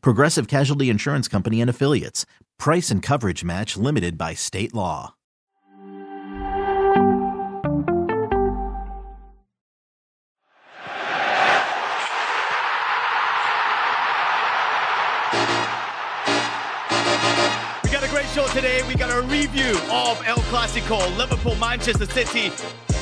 Progressive Casualty Insurance Company and Affiliates. Price and coverage match limited by state law. We got a great show today. We got a review of El Clasico, Liverpool, Manchester City.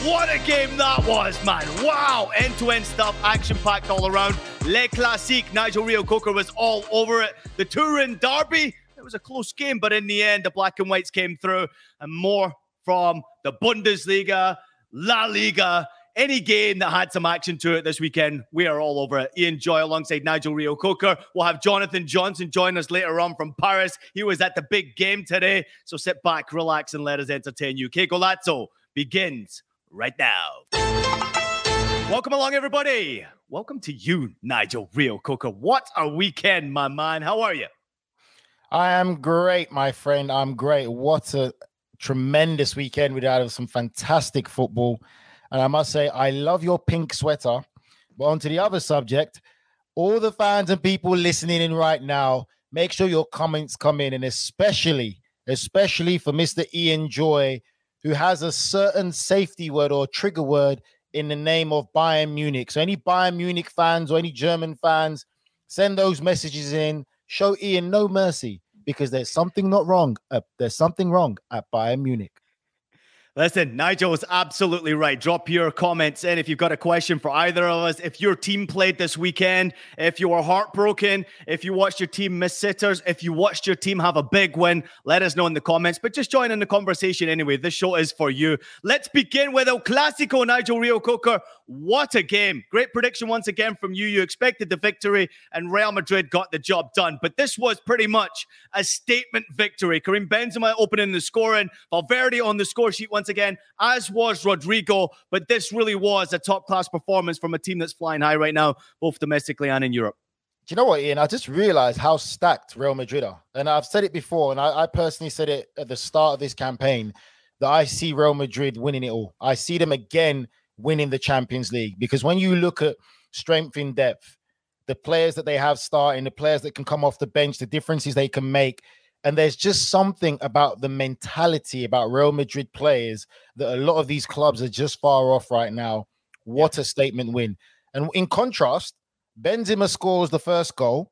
What a game that was, man. Wow. End to end stuff, action packed all around. Le Classique, Nigel Reo-Coker was all over it. The Turin Derby, it was a close game, but in the end, the black and whites came through. And more from the Bundesliga, La Liga, any game that had some action to it this weekend, we are all over it. Ian Joy alongside Nigel Reo-Coker. We'll have Jonathan Johnson join us later on from Paris. He was at the big game today. So sit back, relax, and let us entertain you. Que Golazo begins right now. Welcome along, everybody. Welcome to you, Nigel Reo-Coker. What a weekend, my man. How are you? I am great, my friend. I'm great. What a tremendous weekend we had of some fantastic football. And I must say, I love your pink sweater. But on to the other subject, all the fans and people listening in right now, make sure your comments come in, and especially, especially for Mr. Ian Joy, who has a certain safety word or trigger word in the name of Bayern Munich. So any Bayern Munich fans or any German fans, send those messages in. Show Ian no mercy because there's something not wrong. Uh, there's something wrong at Bayern Munich. Listen, Nigel is absolutely right. Drop your comments in if you've got a question for either of us. If your team played this weekend, if you were heartbroken, if you watched your team miss sitters, if you watched your team have a big win, let us know in the comments. But just join in the conversation anyway. This show is for you. Let's begin with El Clasico, Nigel Reo-Coker. What a game. Great prediction once again from you. You expected the victory, and Real Madrid got the job done. But this was pretty much a statement victory. Karim Benzema opening the scoring, Valverde on the score sheet again, as was Rodrigo. But this really was a top class performance from a team that's flying high right now, both domestically and in Europe. Do you know what, Ian? I just realized how stacked Real Madrid are. And I've said it before, and I, I personally said it at the start of this campaign that I see Real Madrid winning it all. I see them again winning the Champions League because when you look at strength in depth, the players that they have starting, the players that can come off the bench, the differences they can make, and there's just something about the mentality about Real Madrid players that a lot of these clubs are just far off right now. What a statement win. And in contrast, Benzema scores the first goal,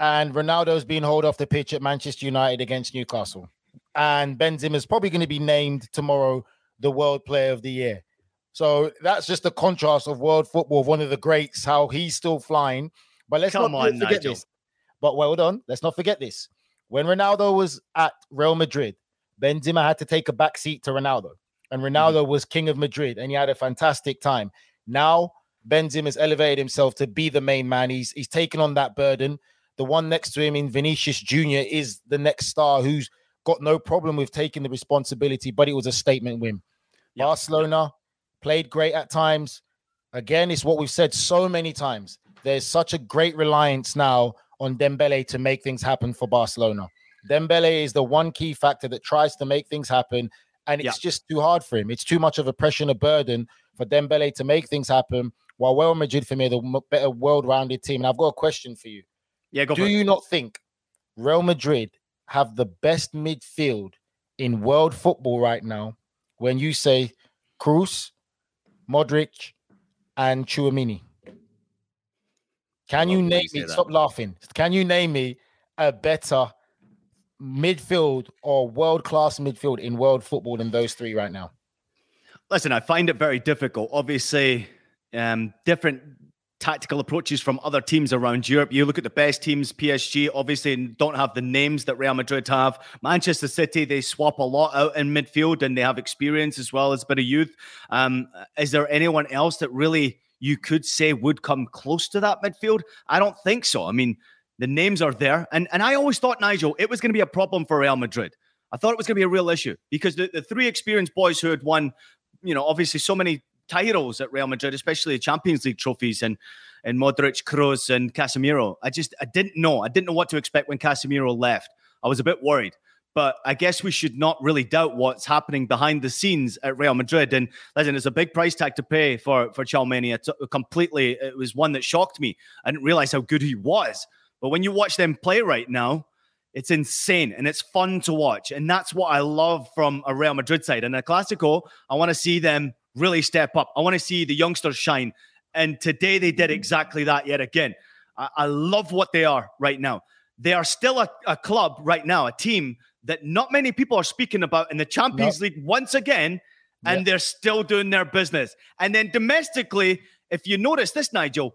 and Ronaldo's being hauled off the pitch at Manchester United against Newcastle. And Benzema is probably going to be named tomorrow the World Player of the Year. So that's just the contrast of world football, of one of the greats, how he's still flying. But let's Come not on, forget Nigel. this. But well done. Let's not forget this. When Ronaldo was at Real Madrid, Benzema had to take a back seat to Ronaldo. And Ronaldo mm-hmm. was king of Madrid and he had a fantastic time. Now Benzema has elevated himself to be the main man. He's he's taken on that burden. The one next to him in Vinicius Jr. is the next star who's got no problem with taking the responsibility, but it was a statement win. Yep. Barcelona played great at times. Again, it's what we've said so many times. There's such a great reliance now on Dembele to make things happen for Barcelona. Dembele is the one key factor that tries to make things happen, and it's Yeah. just too hard for him. It's too much of a pressure and a burden for Dembele to make things happen. While Real Madrid, for me, are the better world-rounded team. And I've got a question for you. Yeah, go Do for it. you not think Real Madrid have the best midfield in world football right now when you say Kroos, Modric, and Tchouameni? Can you name you me? Stop laughing. Can you name me a better midfield or world class midfield in world football than those three right now? Listen, I find it very difficult. Obviously, um, different tactical approaches from other teams around Europe. You look at the best teams, PSG, obviously don't have the names that Real Madrid have. Manchester City, they swap a lot out in midfield and they have experience as well as a bit of youth. Um, is there anyone else that really you could say would come close to that midfield? I don't think so. I mean, the names are there. And, and I always thought, Nigel, it was going to be a problem for Real Madrid. I thought it was going to be a real issue because the, the three experienced boys who had won, you know, obviously so many titles at Real Madrid, especially the Champions League trophies and and Modric, Kroos, and Casemiro. I just I didn't know. I didn't know what to expect when Casemiro left. I was a bit worried. But I guess we should not really doubt what's happening behind the scenes at Real Madrid. And listen, it's a big price tag to pay for for. It's completely. It was one that shocked me. I didn't realize how good he was. But when you watch them play right now, it's insane and it's fun to watch. And that's what I love from a Real Madrid side. And a Clasico, I want to see them really step up. I want to see the youngsters shine. And today they did exactly that yet again. I, I love what they are right now. They are still a, a, club right now, a team that not many people are speaking about in the Champions. League once again, and they're still doing their business. And then domestically, if you notice this, Nigel,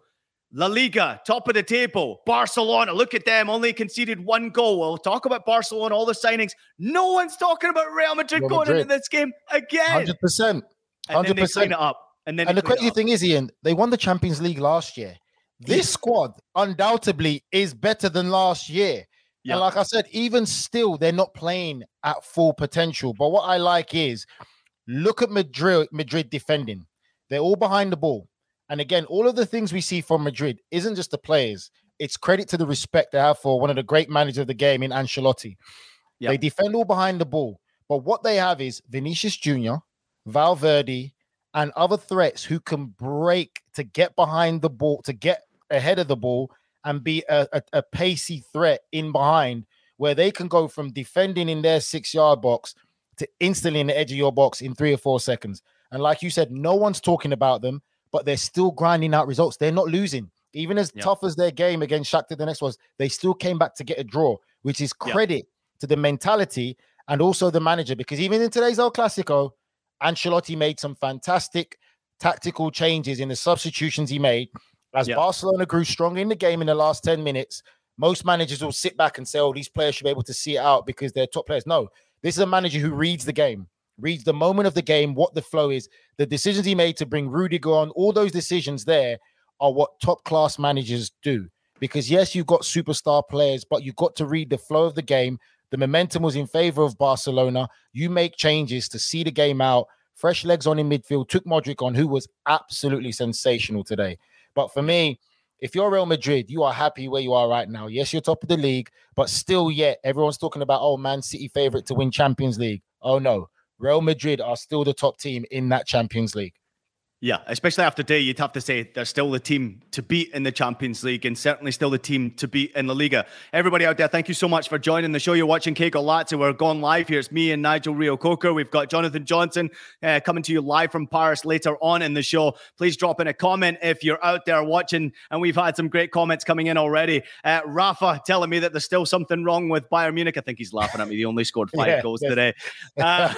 La Liga, top of the table. Barcelona, look at them, only conceded one goal. We'll talk about Barcelona, all the signings. No one's talking about Real Madrid Real going into this game again. 100%. Hundred percent up. And then and the crazy thing is, Ian, they won the Champions League last year. This squad undoubtedly is better than last year. Yeah. And like I said, even still, they're not playing at full potential. But what I like is look at Madrid, Madrid defending. They're all behind the ball. And again, all of the things we see from Madrid isn't just the players, it's credit to the respect they have for one of the great managers of the game in Ancelotti. Yep. They defend all behind the ball. But what they have is Vinicius Jr., Valverde, and other threats who can break to get behind the ball, to get ahead of the ball and be a, a, a pacey threat in behind where they can go from defending in their six yard box to instantly in the edge of your box in three or four seconds. And like you said, no one's talking about them, but they're still grinding out results. They're not losing. Even as tough as their game against Shakhtar the next was, they still came back to get a draw, which is credit to the mentality and also the manager. Because even in today's El Clasico, Ancelotti made some fantastic tactical changes in the substitutions he made. As yep. Barcelona grew strong in the game in the last 10 minutes, most managers will sit back and say, oh, these players should be able to see it out because they're top players. No, this is a manager who reads the game, reads the moment of the game, what the flow is, the decisions he made to bring Rudiger on, all those decisions there are what top class managers do. Because yes, you've got superstar players, but you've got to read the flow of the game, the momentum was in favor of Barcelona. You make changes to see the game out. Fresh legs on in midfield, took Modric on, who was absolutely sensational today. But for me, if you're Real Madrid, you are happy where you are right now. Yes, you're top of the league, but still, yet everyone's talking about, oh, Man City favorite to win Champions League. Oh, no. Real Madrid are still the top team in that Champions League. Yeah, especially after today, you'd have to say they're still the team to beat in the Champions League and certainly still the team to beat in La Liga. Everybody out there, thank you so much for joining the show. You're watching Que Golazo. We're going live here. It's me and Nigel Reo-Coker. We've got Jonathan Johnson uh, coming to you live from Paris later on in the show. Please drop in a comment if you're out there watching. And we've had some great comments coming in already. Uh, Rafa telling me that there's still something wrong with Bayern Munich. I think he's laughing at me. He only scored five yeah, goals today. Uh,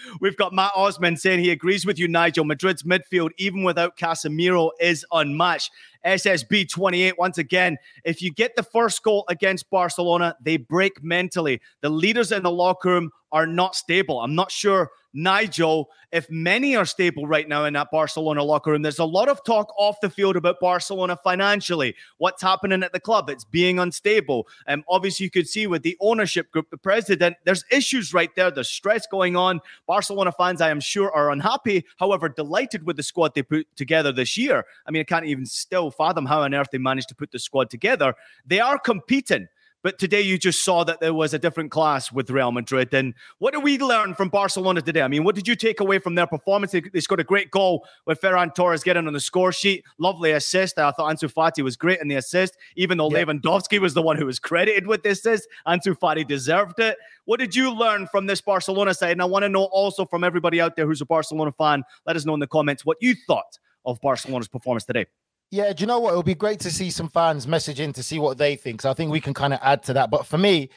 we've got Matt Osman saying he agrees with you, Nigel. Madrid's midfield, even without without Casemiro is unmatched. SSB 28, once again, if you get the first goal against Barcelona, they break mentally. The leaders in the locker room are not stable. I'm not sure Nigel, if many are stable right now in that Barcelona locker room, there's a lot of talk off the field about Barcelona financially. What's happening at the club? It's being unstable. And um, obviously, you could see with the ownership group, the president, there's issues right there. There's stress going on. Barcelona fans, I am sure, are unhappy. However, delighted with the squad they put together this year. I mean, I can't even still fathom how on earth they managed to put the squad together. They are competing. But today you just saw that there was a different class with Real Madrid. And what did we learn from Barcelona today? I mean, what did you take away from their performance? They, they scored a great goal with Ferran Torres getting on the score sheet. Lovely assist. I thought Ansu Fati was great in the assist, even though yeah. Lewandowski was the one who was credited with the assist. Ansu Fati deserved it. What did you learn from this Barcelona side? And I want to know also from everybody out there who's a Barcelona fan, let us know in the comments what you thought of Barcelona's performance today. Yeah, do you know what? It'll be great to see some fans message in to see what they think. So I think we can kind of add to that. But for me,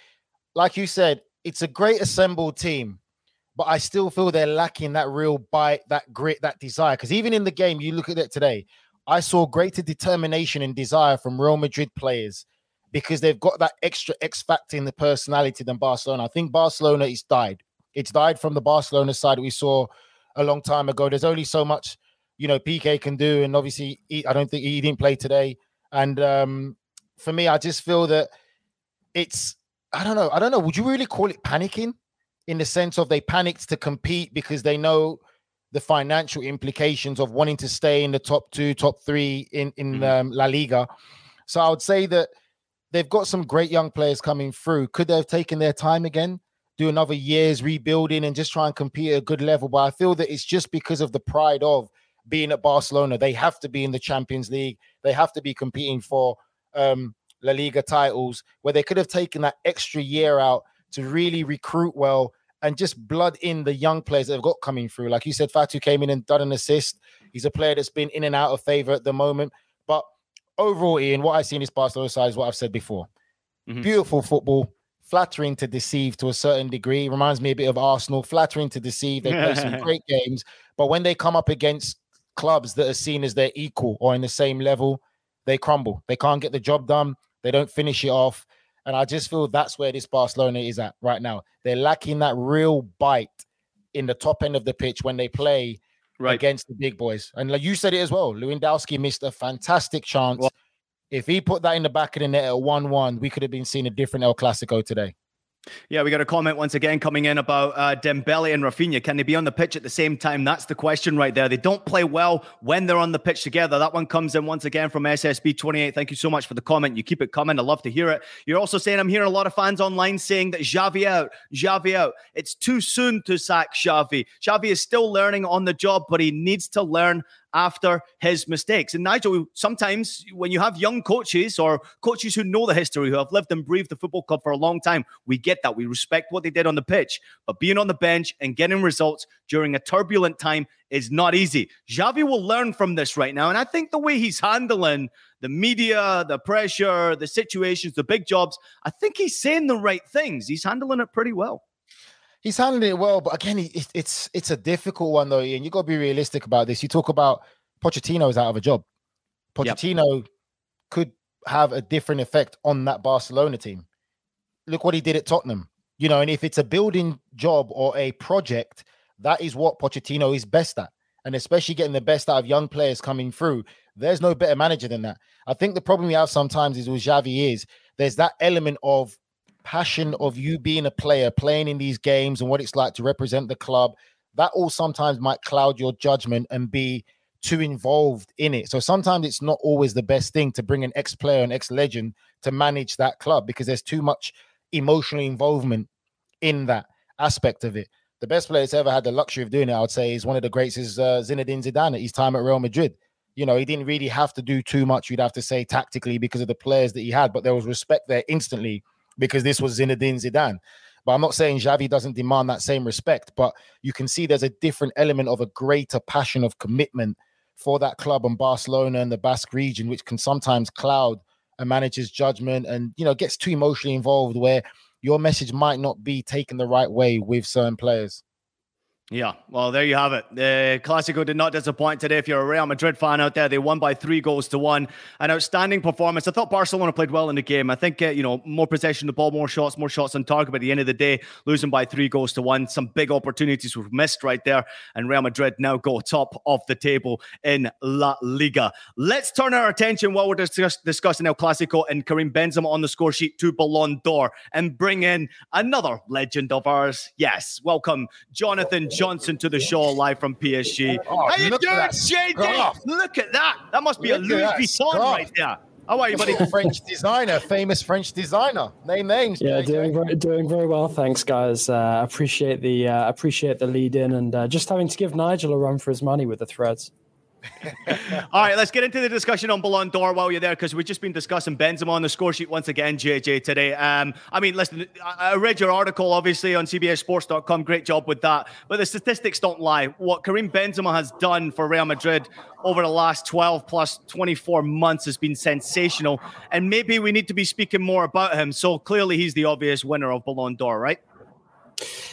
like you said, it's a great assembled team, but I still feel they're lacking that real bite, that grit, that desire. Because even in the game, you look at it today, I saw greater determination and desire from Real Madrid players because they've got that extra X factor in the personality than Barcelona. I think Barcelona is died. It's died from the Barcelona side we saw a long time ago. There's only so much, you know, PK can do, and obviously, he, I don't think he didn't play today. And um, for me, I just feel that it's I don't know. I don't know. Would you really call it panicking in the sense of they panicked to compete because they know the financial implications of wanting to stay in the top two, top three in in mm-hmm. um, La Liga? So I would say that they've got some great young players coming through. Could they have taken their time again, do another year's rebuilding, and just try and compete at a good level? But I feel that it's just because of the pride of being at Barcelona. They have to be in the Champions League. They have to be competing for um, La Liga titles, where they could have taken that extra year out to really recruit well and just blood in the young players that have got coming through. Like you said, Fati came in and done an assist. He's a player that's been in and out of favor at the moment. But overall, Ian, what I see in this Barcelona side is what I've said before. Mm-hmm. Beautiful football, flattering to deceive to a certain degree. Reminds me a bit of Arsenal, flattering to deceive. They play some great games, but when they come up against clubs that are seen as their equal or in the same level, they crumble. They can't get the job done. They don't finish it off. And I just feel that's where this Barcelona is at right now. They're lacking that real bite in the top end of the pitch when they play right. against the big boys. And like you said it as well, Lewandowski missed a fantastic chance. Well, if he put that in the back of the net at 1 1, we could have been seeing a different El Clasico today. Yeah, we got a comment once again coming in about uh, Dembele and Raphinha. Can they be on the pitch at the same time? That's the question right there. They don't play well when they're on the pitch together. That one comes in once again from SSB28. Thank you so much for the comment. You keep it coming. I love to hear it. You're also saying I'm hearing a lot of fans online saying that Xavi out, Xavi out. It's too soon to sack Xavi. Xavi is still learning on the job, but he needs to learn after his mistakes. And Nigel, sometimes when you have young coaches or coaches who know the history, who have lived and breathed the football club for a long time, we get that. We respect what they did on the pitch. But being on the bench and getting results during a turbulent time is not easy. Xavi will learn from this right now. And I think the way he's handling the media, the pressure, the situations, the big jobs, I think he's saying the right things. He's handling it pretty well he's handling it well, but again, he, it's it's a difficult one though, and you got to be realistic about this. You talk about Pochettino is out of a job. Pochettino yep. could have a different effect on that Barcelona team. Look what he did at Tottenham. You know, and if it's a building job or a project, that is what Pochettino is best at. And especially getting the best out of young players coming through. There's no better manager than that. I think the problem we have sometimes is with Xavi is there's that element of passion of you being a player, playing in these games, and what it's like to represent the club, that all sometimes might cloud your judgment and be too involved in it. So sometimes it's not always the best thing to bring an ex player, an ex legend to manage that club because there's too much emotional involvement in that aspect of it. The best player that's ever had the luxury of doing it, I would say, is one of the greats is uh, Zinedine Zidane at his time at Real Madrid. You know, he didn't really have to do too much, you'd have to say, tactically because of the players that he had, but there was respect there instantly because this was Zinedine Zidane. But I'm not saying Xavi doesn't demand that same respect, but you can see there's a different element of a greater passion of commitment for that club and Barcelona and the Basque region, which can sometimes cloud a manager's judgment and you know gets too emotionally involved where your message might not be taken the right way with certain players. Yeah, well, there you have it. The Clasico did not disappoint today. If you're a Real Madrid fan out there, they won by three goals to one. An outstanding performance. I thought Barcelona played well in the game. I think, uh, you know, more possession of the ball, more shots, more shots on target. But at the end of the day, losing by three goals to one, some big opportunities were missed right there. And Real Madrid now go top of the table in La Liga. Let's turn our attention while we're discuss- discussing El Clasico and Karim Benzema on the score sheet to Ballon d'Or and bring in another legend of ours. Yes, welcome, Jonathan. Johnson to the show live from PSG. Oh, How you doing, JD? Look at that. That must be look a Louis Vuitton right there. How are you, buddy? French designer, famous French designer. Name names. Yeah, doing very, doing very well. Thanks, guys. Uh, appreciate the uh, appreciate the lead in and uh, just having to give Nigel a run for his money with the threads. All right, let's get into the discussion on Ballon d'Or while you're there, because we've just been discussing Benzema on the score sheet once again, JJ, today. Um, I mean, listen, I read your article, obviously, on CBSSports.com. Great job with that. But the statistics don't lie. What Karim Benzema has done for Real Madrid over the last 12 plus 24 months has been sensational. And maybe we need to be speaking more about him. So clearly, he's the obvious winner of Ballon d'Or, right?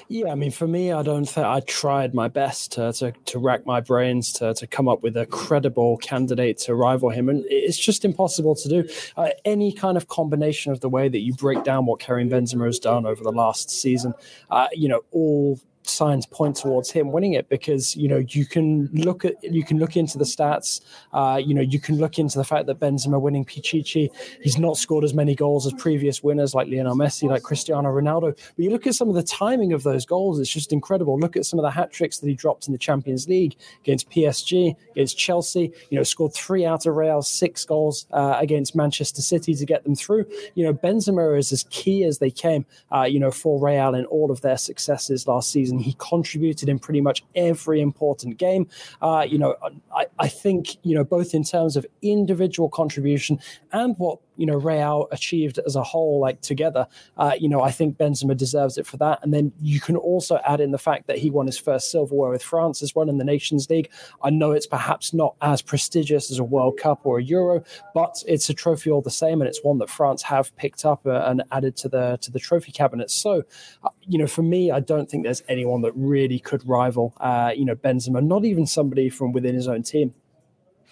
Yeah, I mean, for me, I don't think I tried my best to, to, to rack my brains to, to come up with a credible candidate to rival him, and it's just impossible to do. Uh, any kind of combination of the way that you break down what Karim Benzema has done over the last season, uh, you know, all signs point towards him winning it because you know you can look at you can look into the stats. Uh, you know you can look into the fact that Benzema winning Pichichi, he's not scored as many goals as previous winners like Lionel Messi, like Cristiano Ronaldo. But you look at some of the timing of those goals; it's just incredible. Look at some of the hat tricks that he dropped in the Champions League against PSG, against Chelsea. You know, scored three out of Real, six goals uh, against Manchester City to get them through. You know, Benzema is as key as they came. Uh, you know, for Real in all of their successes last season season. He contributed in pretty much every important game. Uh, you know, I, I think, you know, both in terms of individual contribution and what you know Real achieved as a whole, like together. Uh, you know, I think Benzema deserves it for that. And then you can also add in the fact that he won his first silverware with France as well in the Nations League. I know it's perhaps not as prestigious as a World Cup or a Euro, but it's a trophy all the same, and it's one that France have picked up uh, and added to the to the trophy cabinet. So, uh, you know, for me, I don't think there's anyone that really could rival, uh, you know, Benzema. Not even somebody from within his own team.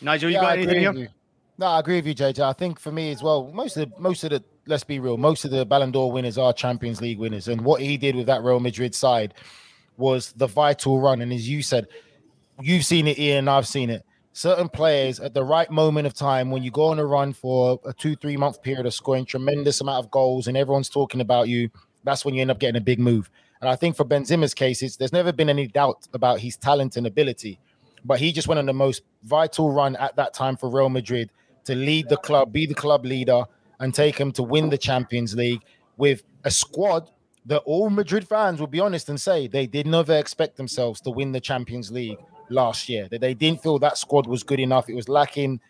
Nigel, you yeah, got anything here? No, I agree with you, JJ. I think for me as well, most of the most of the let's be real, most of the Ballon d'Or winners are Champions League winners, and what he did with that Real Madrid side was the vital run. And as you said, you've seen it, Ian, I've seen it. Certain players at the right moment of time, when you go on a run for a two, three month period of scoring tremendous amount of goals, and everyone's talking about you, that's when you end up getting a big move. And I think for Benzema's case, it's, there's never been any doubt about his talent and ability, but he just went on the most vital run at that time for Real Madrid to lead the club, be the club leader, and take them to win the Champions League with a squad that all Madrid fans will be honest and say they did never expect themselves to win the Champions League last year. That they didn't feel that squad was good enough. It was lacking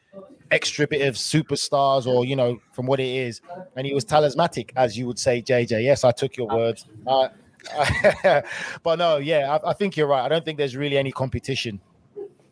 extra bit of superstars, or you know, from what it is. And he was talismanic, as you would say, JJ. Yes, I took your words. Uh, but no, yeah, I, I think you're right. I don't think there's really any competition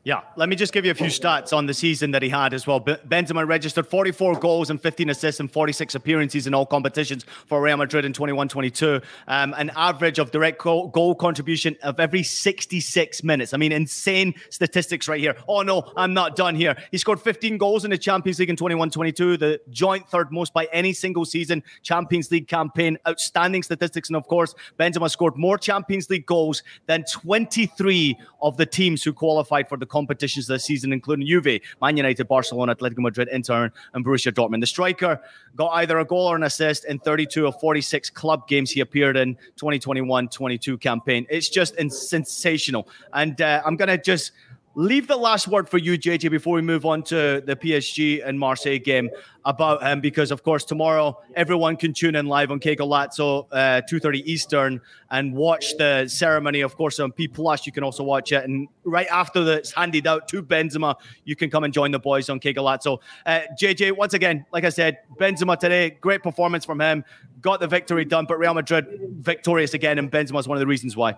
yeah, let me just give you a few stats on the season that he had as well. Benzema registered 44 goals and 15 assists and 46 appearances in all competitions for Real Madrid in 21-22. Um, an average of direct goal, goal, contribution of every 66 minutes. I mean, insane statistics right here. Oh no, I'm not done here. He scored 15 goals in the Champions League in 21-22, the joint third most by any single season Champions League campaign. Outstanding statistics, and of course, Benzema scored more Champions League goals than 23 of the teams who qualified for the competitions this season, including Juve, Man United, Barcelona, Atletico Madrid, Inter, and Borussia Dortmund. The striker got either a goal or an assist in 32 of 46 club games he appeared in 2021-22 campaign. It's just sensational. And uh, I'm to just leave the last word for you, JJ, before we move on to the PSG and Marseille game about him, because of course tomorrow everyone can tune in live on Que Golazo, uh, two thirty Eastern, and watch the ceremony. Of course, on P Plus, you can also watch it, and right after that's handed out to Benzema, you can come and join the boys on Que Golazo. Uh, JJ, once again, like I said, Benzema today, great performance from him, got the victory done, but Real Madrid victorious again, and Benzema is one of the reasons why.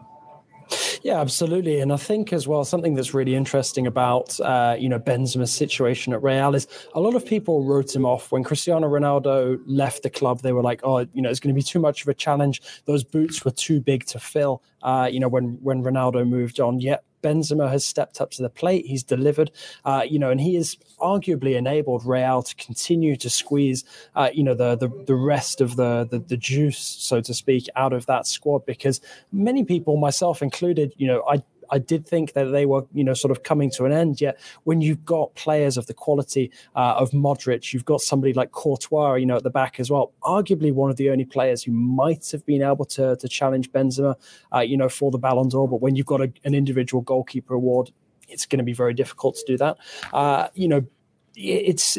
Yeah, absolutely. And I think as well, something that's really interesting about, uh, you know, Benzema's situation at Real is a lot of people wrote him off when Cristiano Ronaldo left the club. They were like, oh, you know, it's going to be too much of a challenge. Those boots were too big to fill, uh, you know, when, when Ronaldo moved on. Yet Benzema has stepped up to the plate. He's delivered, uh, you know, and he has arguably enabled Real to continue to squeeze, uh, you know, the, the the rest of the, the the juice, so to speak, out of that squad. Because many people, myself included, you know, I I did think that they were, you know, sort of coming to an end. Yet when you've got players of the quality uh, of Modric, you've got somebody like Courtois, you know, at the back as well. Arguably one of the only players who might have been able to to challenge Benzema, uh, you know, for the Ballon d'Or. But when you've got a, an individual goalkeeper award, it's going to be very difficult to do that. Uh, you know, it's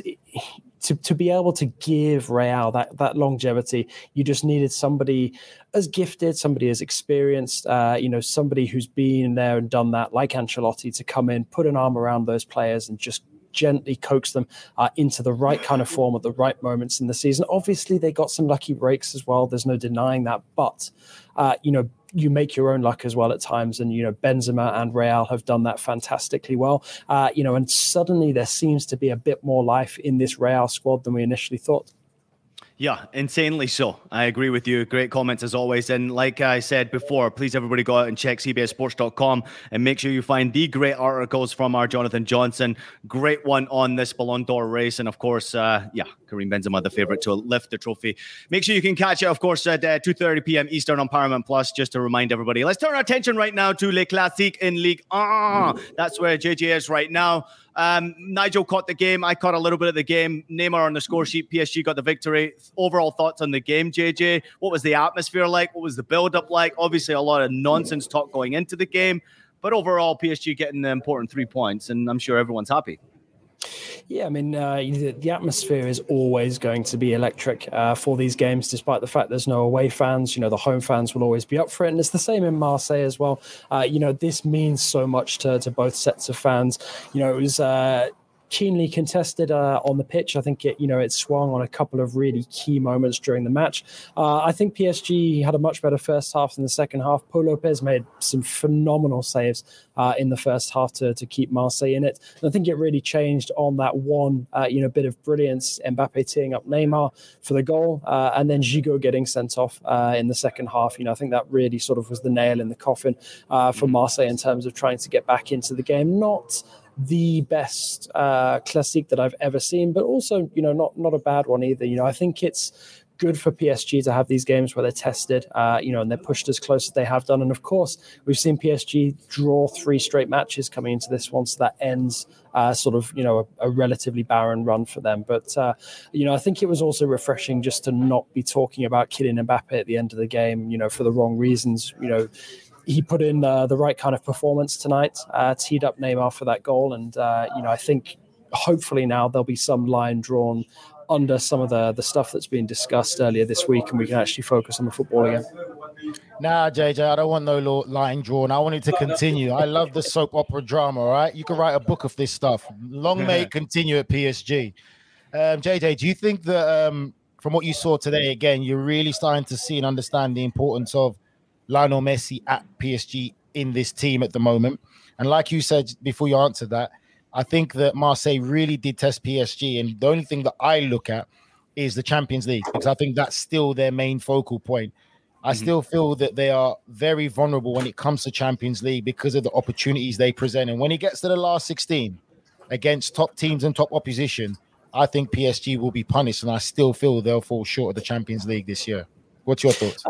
to, to be able to give Real that that longevity, you just needed somebody as gifted, somebody as experienced, uh, you know, somebody who's been there and done that, like Ancelotti, to come in, put an arm around those players, and just gently coax them uh, into the right kind of form at the right moments in the season. Obviously, they got some lucky breaks as well. There's no denying that, but uh, you know, you make your own luck as well at times. And, you know, Benzema and Real have done that fantastically well. Uh, you know, and suddenly there seems to be a bit more life in this Real squad than we initially thought. Yeah, insanely so. I agree with you. Great comments as always. And like I said before, please everybody go out and check CBSSports.com and make sure you find the great articles from our Jonathan Johnson. Great one on this Ballon d'Or race. And of course, uh, yeah, Karim Benzema, the favorite to lift the trophy. Make sure you can catch it, of course, at uh, 2.30 p.m. Eastern on Paramount Plus, just to remind everybody. Let's turn our attention right now to Le Classique in League Ah, That's where JJ is right now. Um, Nigel caught the game. I caught a little bit of the game. Neymar on the score sheet. PSG got the victory. Overall thoughts on the game, JJ? What was the atmosphere like? What was the build up like? Obviously, a lot of nonsense talk going into the game, but overall, PSG getting the important three points, and I'm sure everyone's happy. Yeah, I mean, uh, the, atmosphere is always going to be electric uh, for these games, despite the fact there's no away fans. You know, the home fans will always be up for it. And it's the same in Marseille as well. Uh, you know, this means so much to, to both sets of fans. You know, it was uh, keenly contested uh, on the pitch. I think it, you know, it swung on a couple of really key moments during the match. Uh, I think PSG had a much better first half than the second half. Pau Lopez made some phenomenal saves uh, in the first half to, to keep Marseille in it. And I think it really changed on that one, uh, you know, bit of brilliance. Mbappe teeing up Neymar for the goal, uh, and then Gigot getting sent off uh, in the second half. You know, I think that really sort of was the nail in the coffin for Marseille in terms of trying to get back into the game. Not the best uh, classic that I've ever seen, but also you know not not a bad one either. You know, I think it's good for PSG to have these games where they're tested, uh, you know, and they're pushed as close as they have done. And of course, we've seen PSG draw three straight matches coming into this one, so that ends uh, sort of, you know, a, a, relatively barren run for them. But uh, you know, I think it was also refreshing just to not be talking about Kylian Mbappe at the end of the game, you know, for the wrong reasons. You know, he put in uh, the right kind of performance tonight, uh, teed up Neymar for that goal, and uh, you know I think hopefully now there'll be some line drawn under some of the the stuff that's been discussed earlier this week, and we can actually focus on the football again. Nah, JJ, I don't want no line drawn. I want it to continue. I love the soap opera drama. All right, you can write a book of this stuff. Long may it continue at PSG. Um, JJ, do you think that um, from what you saw today, again, you're really starting to see and understand the importance of Lionel Messi at PSG in this team at the moment. And like you said before you answered that, I think that Marseille really did test PSG. And the only thing that I look at is the Champions League because I think that's still their main focal point. I mm-hmm. still feel that they are very vulnerable when it comes to Champions League because of the opportunities they present. And when it gets to the last 16 against top teams and top opposition, I think PSG will be punished. And I still feel they'll fall short of the Champions League this year. What's your thoughts?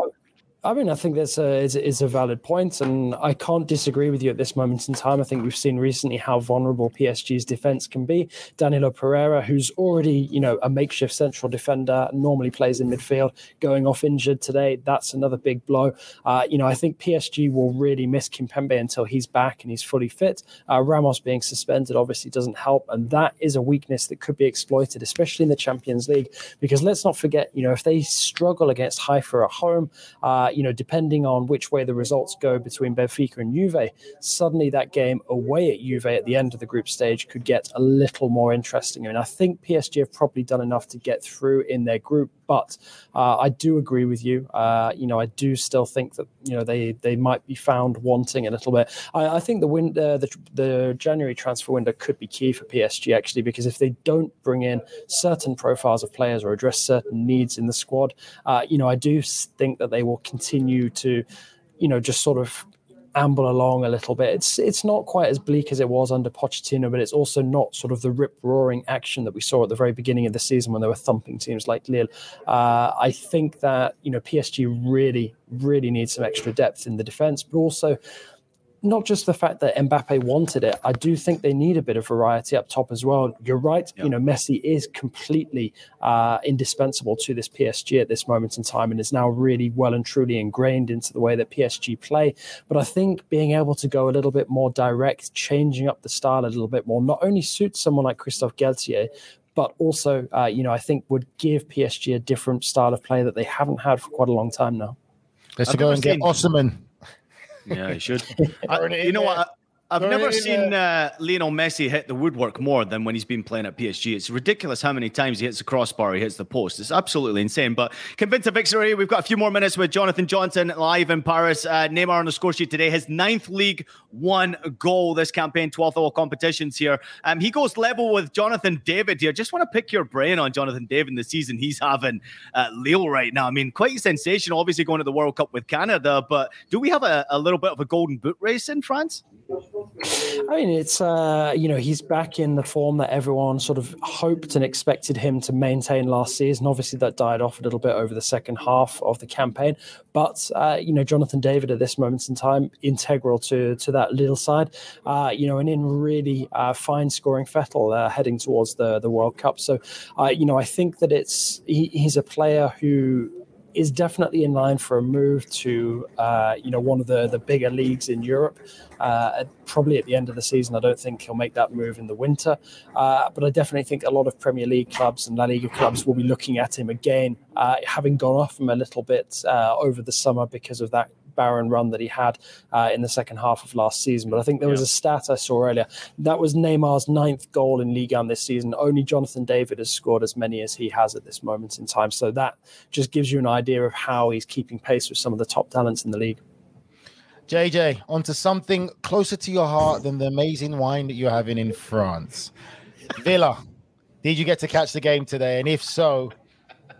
I mean, I think that's a is, is a valid point, and I can't disagree with you at this moment in time. I think we've seen recently how vulnerable PSG's defense can be. Danilo Pereira, who's already you know a makeshift central defender, normally plays in midfield, going off injured today. That's another big blow. Uh, you know, I think PSG will really miss Kimpembe until he's back and he's fully fit. Uh, Ramos being suspended obviously doesn't help, and that is a weakness that could be exploited, especially in the Champions League. Because let's not forget, you know, if they struggle against Haifa at home. Uh, you know, depending on which way the results go between Benfica and Juve, suddenly that game away at Juve at the end of the group stage could get a little more interesting. I mean, I think PSG have probably done enough to get through in their group, but uh, I do agree with you. Uh, you know, I do still think that you know they they might be found wanting a little bit. I, I think the, win, uh, the the January transfer window could be key for PSG actually because if they don't bring in certain profiles of players or address certain needs in the squad, uh, you know, I do think that they will continue continue to, you know, just sort of amble along a little bit. It's it's not quite as bleak as it was under Pochettino, but it's also not sort of the rip roaring action that we saw at the very beginning of the season when they were thumping teams like Lille. Uh, I think that you know PSG really really needs some extra depth in the defense, but also not just the fact that Mbappe wanted it. I do think they need a bit of variety up top as well. You're right. Yep. You know, Messi is completely uh, indispensable to this PSG at this moment in time, and is now really well and truly ingrained into the way that PSG play. But I think being able to go a little bit more direct, changing up the style a little bit more, not only suits someone like Christophe Galtier, but also, uh, you know, I think would give PSG a different style of play that they haven't had for quite a long time now. Let's go and get Osimhen. Yeah, he should. I, you know what? I've never seen uh, Lionel Messi hit the woodwork more than when he's been playing at PSG. It's ridiculous how many times he hits the crossbar, he hits the post. It's absolutely insane. But convinced of victory. We've got a few more minutes with Jonathan Johnson live in Paris. Uh, Neymar on the score sheet today. His ninth Ligue 1 goal this campaign, 12th all competitions here. Um, he goes level with Jonathan David here. Just want to pick your brain on Jonathan David the season he's having at Lille right now. I mean, quite sensational. Obviously going to the World Cup with Canada, but do we have a, a little bit of a golden boot race in France? I mean, it's uh, you know he's back in the form that everyone sort of hoped and expected him to maintain last season. Obviously, that died off a Lille bit over the second half of the campaign. But uh, you know, Jonathan David at this moment in time integral to to that little side. Uh, you know, and in really uh, fine scoring fettle uh, heading towards the the World Cup. So, uh, you know, I think that it's he, he's a player who is definitely in line for a move to uh, you know one of the the bigger leagues in Europe. Uh, probably at the end of the season, I don't think he'll make that move in the winter, uh, but I definitely think a lot of Premier League clubs and La Liga clubs will be looking at him again, uh, having gone off him a little bit uh, over the summer because of that barren run that he had uh, in the second half of last season. But I think there was a stat I saw earlier that was Neymar's ninth goal in Ligue 1 this season. Only Jonathan David has scored as many as he has at this moment in time. So that just gives you an idea of how he's keeping pace with some of the top talents in the league. JJ, onto something closer to your heart than the amazing wine that you're having in France. Villa, did you get to catch the game today? And if so,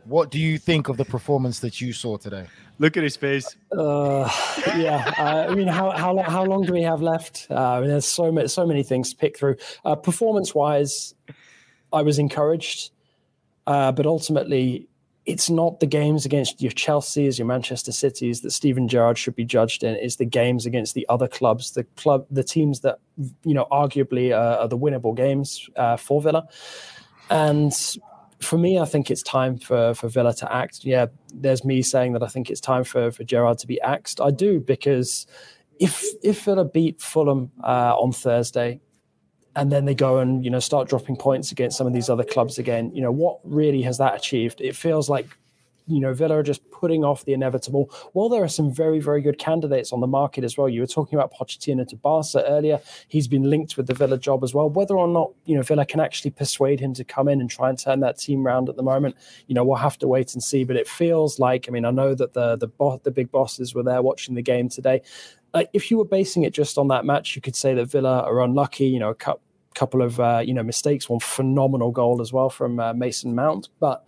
what do you think of the performance that you saw today? Look at his face. Uh, yeah, uh, I mean, how how long, how long do we have left? Uh, I mean, there's so many so many things to pick through. Uh, performance wise, I was encouraged, uh, but ultimately, it's not the games against your Chelsea's, your Manchester Cities that Steven Gerrard should be judged in. It's the games against the other clubs, the club, the teams that you know arguably are the winnable games uh, for Villa, and for me, I think it's time for, for Villa to act. Yeah, there's me saying that I think it's time for, for Gerrard to be axed. I do because if if Villa beat Fulham uh, on Thursday, and then they go and you know start dropping points against some of these other clubs again, you know what really has that achieved? It feels like you know, Villa are just putting off the inevitable. Well, there are some very, very good candidates on the market as well. You were talking about Pochettino to Barca earlier. He's been linked with the Villa job as well. Whether or not, you know, Villa can actually persuade him to come in and try and turn that team around at the moment, you know, we'll have to wait and see. But it feels like, I mean, I know that the the bo- the big bosses were there watching the game today. If you were basing it just on that match, you could say that Villa are unlucky. You know, a couple couple of uh, you know mistakes, one phenomenal goal as well from uh, Mason Mount, but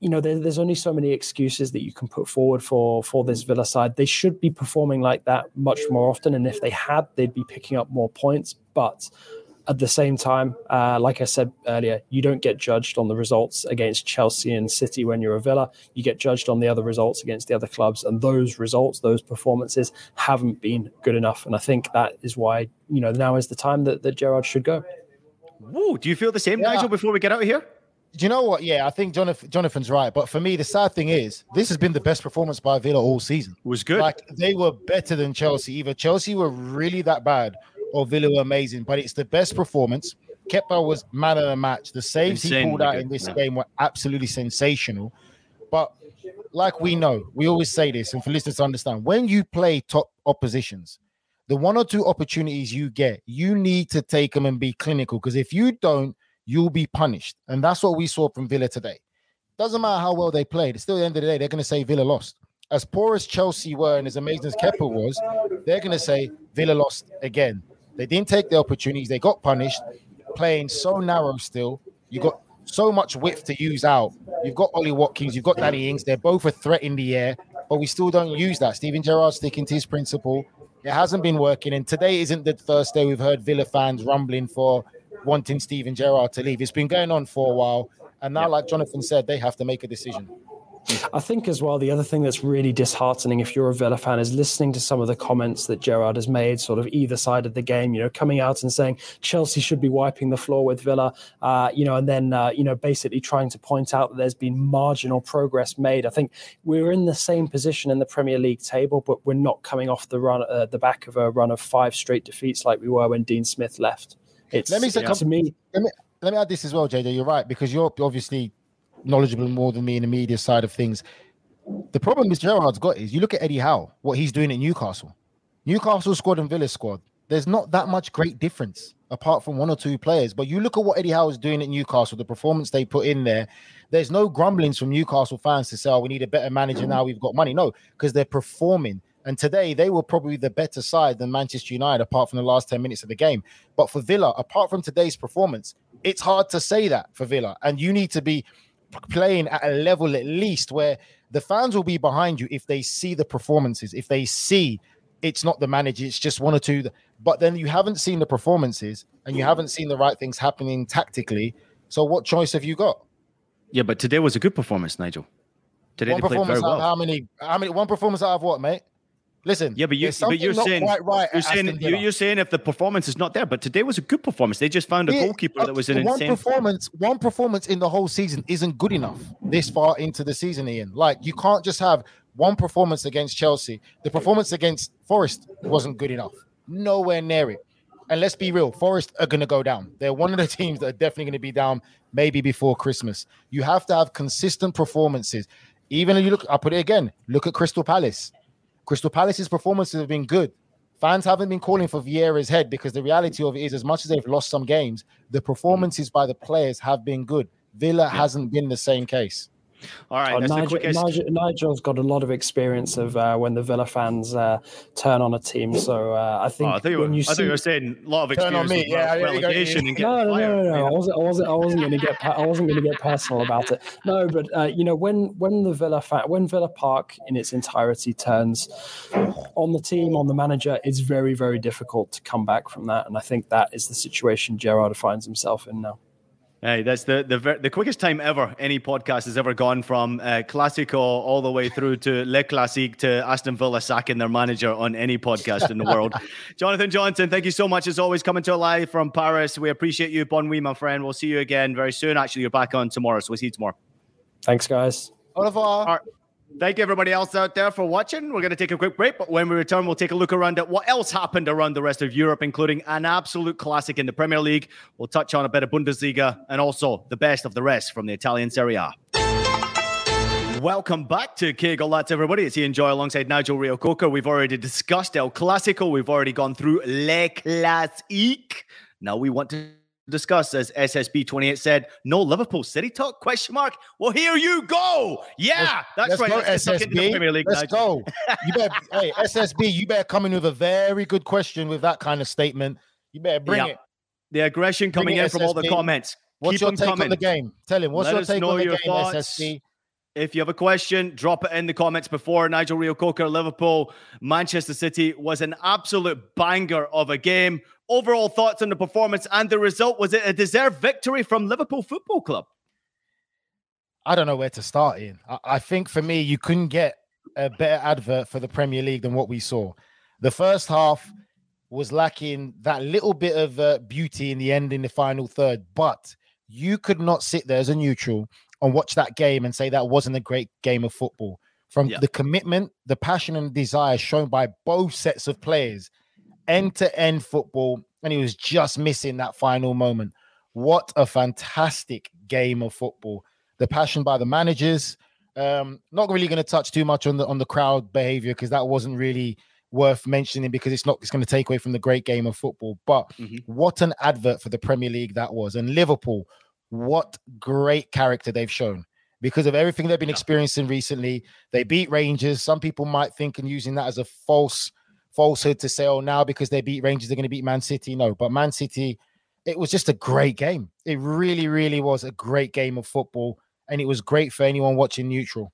you know, there, there's only so many excuses that you can put forward for for this Villa side. They should be performing like that much more often, and if they had, they'd be picking up more points. But at the same time, uh, like I said earlier, you don't get judged on the results against Chelsea and City when you're a Villa. You get judged on the other results against the other clubs, and those results, those performances, haven't been good enough. And I think that is why you know now is the time that, that Gerrard should go. Whoa, do you feel the same, yeah. Nigel? Before we get out of here. Do you know what? Yeah, I think Jonathan, Jonathan's right. But for me, the sad thing is, this has been the best performance by Villa all season. It was good. Like they were better than Chelsea. Either Chelsea were really that bad, or Villa were amazing. But it's the best performance. Kepa was man of the match. The saves Insane, he pulled out good. in this yeah. game were absolutely sensational. But like we know, we always say this, and for listeners to understand, when you play top oppositions, the one or two opportunities you get, you need to take them and be clinical. Because if you don't, you'll be punished. And that's what we saw from Villa today. Doesn't matter how well they played, it's still the end of the day, they're going to say Villa lost. As poor as Chelsea were and as amazing as Kepa was, they're going to say Villa lost again. They didn't take the opportunities, they got punished, playing so narrow still. You got so much width to use out. You've got Ollie Watkins, you've got Danny Ings. They're both a threat in the air, but we still don't use that. Steven Gerrard sticking to his principle. It hasn't been working. And today isn't the first day we've heard Villa fans rumbling for wanting Steven Gerrard to leave. It's been going on for a while. And now, like Jonathan said, they have to make a decision. I think as well, the other thing that's really disheartening if you're a Villa fan is listening to some of the comments that Gerrard has made, sort of either side of the game, you know, coming out and saying Chelsea should be wiping the floor with Villa, uh, you know, and then, uh, you know, basically trying to point out that there's been marginal progress made. I think we're in the same position in the Premier League table, but we're not coming off the run, uh, the back of a run of five straight defeats like we were when Dean Smith left. It's let me say, to me. Let me, let me add this as well, JJ. You're right because you're obviously knowledgeable more than me in the media side of things. The problem Mr. Gerrard's got is you look at Eddie Howe, what he's doing at Newcastle. Newcastle squad and Villa squad. There's not that much great difference apart from one or two players. But you look at what Eddie Howe is doing at Newcastle, the performance they put in there. There's no grumblings from Newcastle fans to say, "Oh, we need a better manager now. We've got money." No, because they're performing. And today they were probably the better side than Manchester United, apart from the last 10 minutes of the game. But for Villa, apart from today's performance, it's hard to say that for Villa. And you need to be playing at a level at least where the fans will be behind you if they see the performances, if they see it's not the manager, it's just one or two. But then you haven't seen the performances and you haven't seen the right things happening tactically. So what choice have you got? Yeah, but today was a good performance, Nigel. Today one performance out well. how many? How many? One performance out of what, mate? Listen, yeah, but, you, but you're saying right you're saying you're saying if the performance is not there, but today was a good performance. They just found a yeah, goalkeeper that was an one insane performance. One performance in the whole season isn't good enough this far into the season, Ian. Like you can't just have one performance against Chelsea. The performance against Forest wasn't good enough. Nowhere near it. And let's be real, Forest are going to go down. They're one of the teams that are definitely going to be down maybe before Christmas. You have to have consistent performances. Even if you look, I'll put it again, look at Crystal Palace. Crystal Palace's performances have been good. Fans haven't been calling for Vieira's head because the reality of it is, as much as they've lost some games, the performances by the players have been good. Villa hasn't been the same case. All right, oh, Nigel, Nigel, Nigel's got a lot of experience of uh, when the Villa fans uh, turn on a team. So uh, I think oh, I think when you, see, you were saying a lot of experience. Turn on me, yeah, relegation and no, no, no, no, no, I wasn't, I wasn't, I wasn't going to get, I wasn't going to get personal about it. No, but uh, you know, when when the Villa fan, when Villa Park in its entirety turns on the team, on the manager, it's very, very difficult to come back from that. And I think that is the situation Gerrard finds himself in now. Hey, that's the, the the quickest time ever any podcast has ever gone from uh, Clasico all the way through to Le Classique to Aston Villa sacking their manager on any podcast in the world. Jonathan Johnson, thank you so much as always coming to live from Paris. We appreciate you, Bon Oui, my friend. We'll see you again very soon. Actually, you're back on tomorrow, so we'll see you tomorrow. Thanks, guys. Au revoir. Thank you, everybody else out there, for watching. We're going to take a quick break, but when we return, we'll take a look around at what else happened around the rest of Europe, including an absolute classic in the Premier League. We'll touch on a bit of Bundesliga and also the best of the rest from the Italian Serie A. Welcome back to Que Golazo, everybody. It's Ian Joy alongside Nigel Reo-Coker. We've already discussed El Clasico. We've already gone through Le Classique. Now we want to discuss as SSB28 said, no Liverpool City talk question mark. Well, here you go. Yeah, let's, that's right. Go, let's SSB. League, let's go. You better, hey, SSB, you better come in with a very good question with that kind of statement. You better bring yeah. it. The aggression coming in from all the comments. What's Keep your take coming. on the game? Tell him. What's Let your take on the game, thoughts. SSB? If you have a question, drop it in the comments before. Nigel Reo-Coker, Liverpool, Manchester City was an absolute banger of a game. Overall thoughts on the performance and the result. Was it a deserved victory from Liverpool Football Club? I don't know where to start, Ian. I, I think for me, you couldn't get a better advert for the Premier League than what we saw. The first half was lacking that little bit of uh, beauty in the end in the final third, but you could not sit there as a neutral and watch that game and say that wasn't a great game of football. From yeah. the commitment, the passion, and desire shown by both sets of players, end to end football, and he was just missing that final moment. What a fantastic game of football! The passion by the managers. Um, not really going to touch too much on the on the crowd behavior because that wasn't really worth mentioning because it's not it's going to take away from the great game of football. But mm-hmm. what an advert for the Premier League that was, and Liverpool what great character they've shown because of everything they've been experiencing recently. They beat Rangers. Some people might think and using that as a false falsehood to say, oh, now because they beat Rangers, they're going to beat Man City. No, but Man City, it was just a great game. It really, really was a great game of football. And it was great for anyone watching neutral.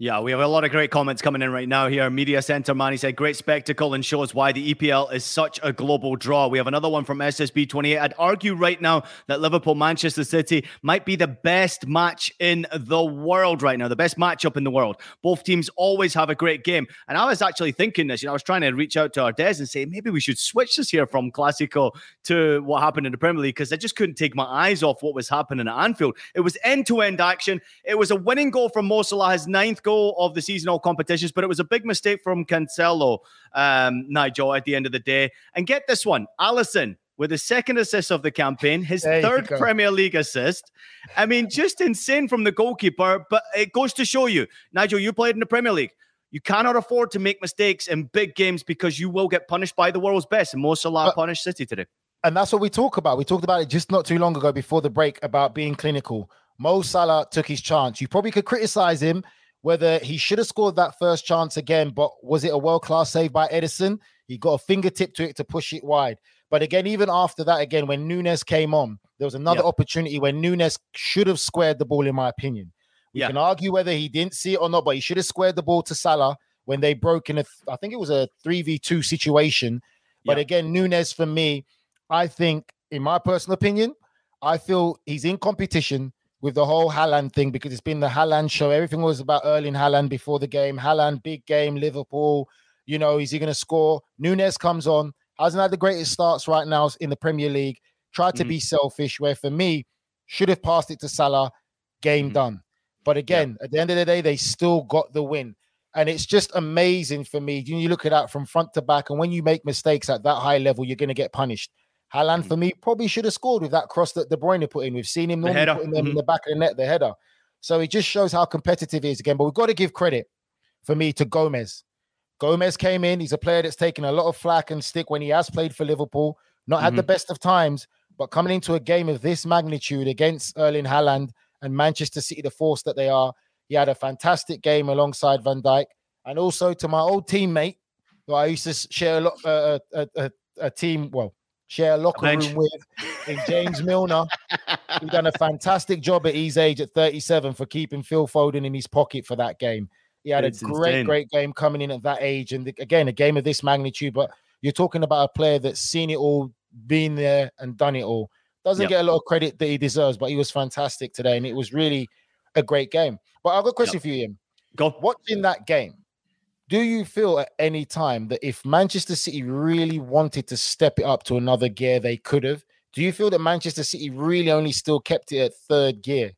Yeah, we have a lot of great comments coming in right now here. Media Center man, he said, great spectacle and shows why the EPL is such a global draw. We have another one from SSB28. I'd argue right now that Liverpool Manchester City might be the best match in the world right now, the best matchup in the world. Both teams always have a great game. And I was actually thinking this, you know, I was trying to reach out to Ardez and say, maybe we should switch this here from Clasico to what happened in the Premier League because I just couldn't take my eyes off what was happening at Anfield. It was end to end action. It was a winning goal from Mo his ninth goal of the seasonal competitions, but it was a big mistake from Cancelo, um, Nigel, at the end of the day. And get this one Alisson with the second assist of the campaign, his third Premier League assist. I mean, just insane from the goalkeeper. But it goes to show you, Nigel, you played in the Premier League. You cannot afford to make mistakes in big games because you will get punished by the world's best. And Mo Salah punished City today. And that's what we talk about. We talked about it just not too long ago before the break about being clinical. Mo Salah took his chance. You probably could criticize him whether he should have scored that first chance again, but was it a world class save by Ederson? He got a fingertip to it to push it wide. But again, even after that, again, when Nunez came on, there was another opportunity where Nunez should have squared the ball, in my opinion. We can argue whether he didn't see it or not, but he should have squared the ball to Salah when they broke in a, I think it was a 3v2 situation. But again, Nunez for me, I think, in my personal opinion, I feel he's in competition with the whole Haaland thing because it's been the Haaland show. Everything was about Erling Haaland before the game. Haaland, big game, Liverpool. You know, is he going to score? Nunez comes on, hasn't had the greatest starts right now in the Premier League. Tried to mm. be selfish, where for me, should have passed it to Salah. Game mm. done. But again, yeah. at the end of the day, they still got the win. And it's just amazing for me. You look at that from front to back, and when you make mistakes at that high level, you're going to get punished. Haaland, for me, probably should have scored with that cross that De Bruyne put in. We've seen him normally putting them mm-hmm. in the back of the net, the header. So it just shows how competitive he is again. But we've got to give credit for me to Gomez. Gomez came in. He's a player that's taken a lot of flack and stick when he has played for Liverpool. Not mm-hmm. had the mm-hmm. best of times, but coming into a game of this magnitude against Erling Haaland and Manchester City, the force that they are, he had a fantastic game alongside Van Dijk. And also to my old teammate, who I used to share a lot, uh, a, a, a team, well, share a locker room with James Milner. he done a fantastic job at his age at 37 for keeping Phil Foden in his pocket for that game. He had it's a great, insane. great game coming in at that age. And again, a game of this magnitude, but you're talking about a player that's seen it all, been there and done it all. Doesn't yep. get a lot of credit that he deserves, but he was fantastic today. And it was really a great game. But I've got a question yep. for you, Ian. Go. Watching that game, do you feel at any time that if Manchester City really wanted to step it up to another gear, they could have? Do you feel that Manchester City really only still kept it at third gear?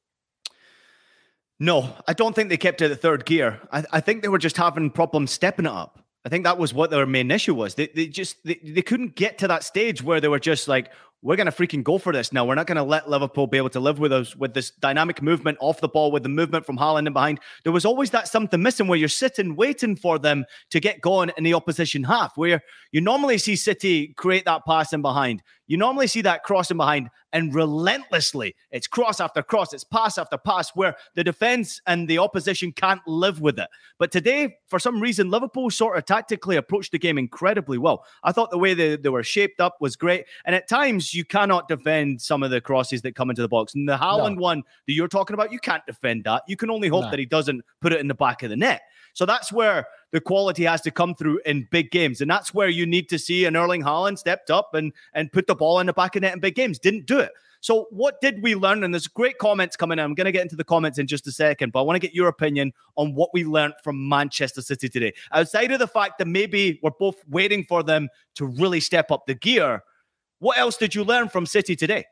No, I don't think they kept it at third gear. I, I think they were just having problems stepping it up. I think that was what their main issue was. They, they just they, they couldn't get to that stage where they were just like, we're going to freaking go for this now. We're not going to let Liverpool be able to live with us with this dynamic movement off the ball, with the movement from Haaland and behind. There was always that something missing where you're sitting waiting for them to get going in the opposition half, where you normally see City create that pass in behind. You normally see that crossing behind and relentlessly it's cross after cross, it's pass after pass where the defense and the opposition can't live with it. But today, for some reason, Liverpool sort of tactically approached the game incredibly well. I thought the way they, they were shaped up was great. And at times, you cannot defend some of the crosses that come into the box. And the Haaland no. one that you're talking about, you can't defend that. You can only hope no. that he doesn't put it in the back of the net. So that's where the quality has to come through in big games. And that's where you need to see an Erling Haaland stepped up and, and put the ball in the back of the net in big games. Didn't do it. So, what did we learn? And there's great comments coming in. I'm going to get into the comments in just a second, but I want to get your opinion on what we learned from Manchester City today. Outside of the fact that maybe we're both waiting for them to really step up the gear, what else did you learn from City today?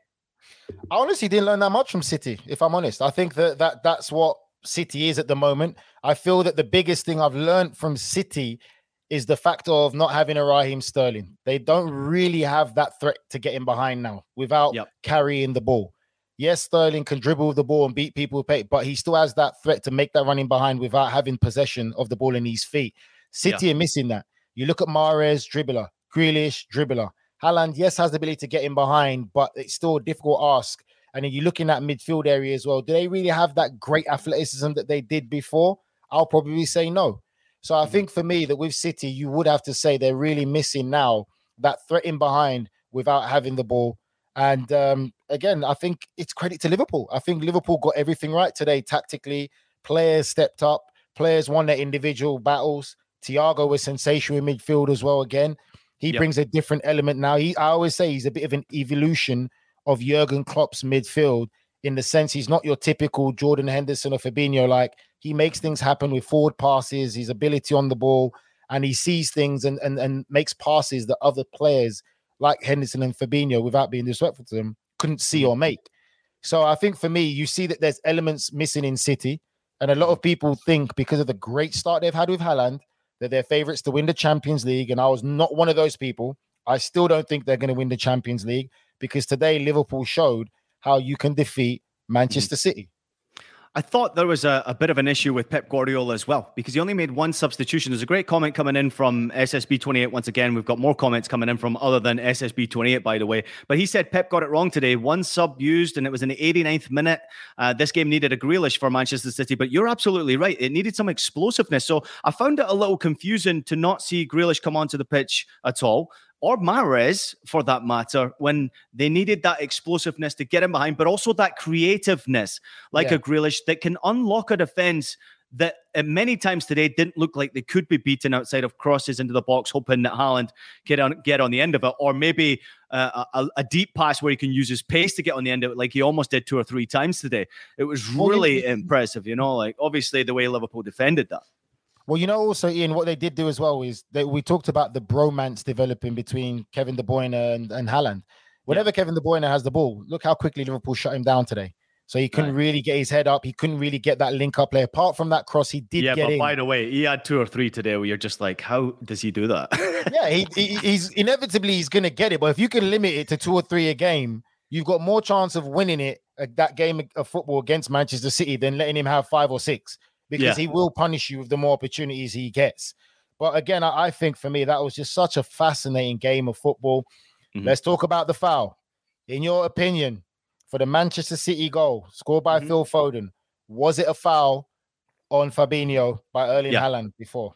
I honestly didn't learn that much from City, if I'm honest. I think that, that that's what City is at the moment. I feel that the biggest thing I've learned from City is the factor of not having a Raheem Sterling. They don't really have that threat to get in behind now without yep. carrying the ball. Yes, Sterling can dribble the ball and beat people, but he still has that threat to make that running behind without having possession of the ball in his feet. City yep. are missing that. You look at Mahrez, dribbler, Grealish, dribbler. Haaland, yes, has the ability to get in behind, but it's still a difficult ask. And then you're looking at midfield area as well. Do they really have that great athleticism that they did before? I'll probably say no. So I mm-hmm. think for me that with City, you would have to say they're really missing now that threat in behind without having the ball. And um, again, I think it's credit to Liverpool. I think Liverpool got everything right today tactically. Players stepped up. Players won their individual battles. Thiago was sensational in midfield as well. Again, he yep. brings a different element now. He, I always say, he's a bit of an evolution of Jurgen Klopp's midfield in the sense he's not your typical Jordan Henderson or Fabinho. Like he makes things happen with forward passes, his ability on the ball, and he sees things and and, and makes passes that other players like Henderson and Fabinho, without being disrespectful to them, couldn't see or make. So I think for me, you see that there's elements missing in City, and a lot of people think because of the great start they've had with Haaland that they're favorites to win the Champions League. And I was not one of those people. I still don't think they're going to win the Champions League because today Liverpool showed how you can defeat Manchester mm-hmm. City. I thought there was a, a, bit of an issue with Pep Guardiola as well because he only made one substitution. There's a great comment coming in from SSB28 once again. We've got more comments coming in from other than SSB28, by the way. But he said Pep got it wrong today. One sub used, and it was in the 89th minute. Uh, this game needed a Grealish for Manchester City, but you're absolutely right. It needed some explosiveness. So I found it a little confusing to not see Grealish come onto the pitch at all or Mahrez for that matter, when they needed that explosiveness to get him behind, but also that creativeness, like yeah. a Grealish that can unlock a defense that uh, many times today didn't look like they could be beaten outside of crosses into the box, hoping that Haaland get on get on the end of it, or maybe uh, a, a, deep pass where he can use his pace to get on the end of it, like he almost did two or three times today. It was really impressive, you know. Like obviously the way Liverpool defended that. Well, you know, also Ian, what they did do as well is that we talked about the bromance developing between Kevin De Bruyne and, and Haaland. Whenever yeah. Kevin De Bruyne has the ball, look how quickly Liverpool shut him down today. So he couldn't right. really get his head up. He couldn't really get that link up play. Apart from that cross, he did yeah, get but in. by the way, he had two or three today where you're just like, how does he do that? yeah, he, he, he's inevitably he's going to get it. But if you can limit it to two or three a game, you've got more chance of winning it uh, that game of football against Manchester City than letting him have five or six because yeah. he will punish you with the more opportunities he gets. But again, I, I, think for me, that was just such a fascinating game of football. Mm-hmm. Let's talk about the foul. In your opinion, for the Manchester City goal scored by mm-hmm. Phil Foden, was it a foul on Fabinho by Erling yeah. Haaland before?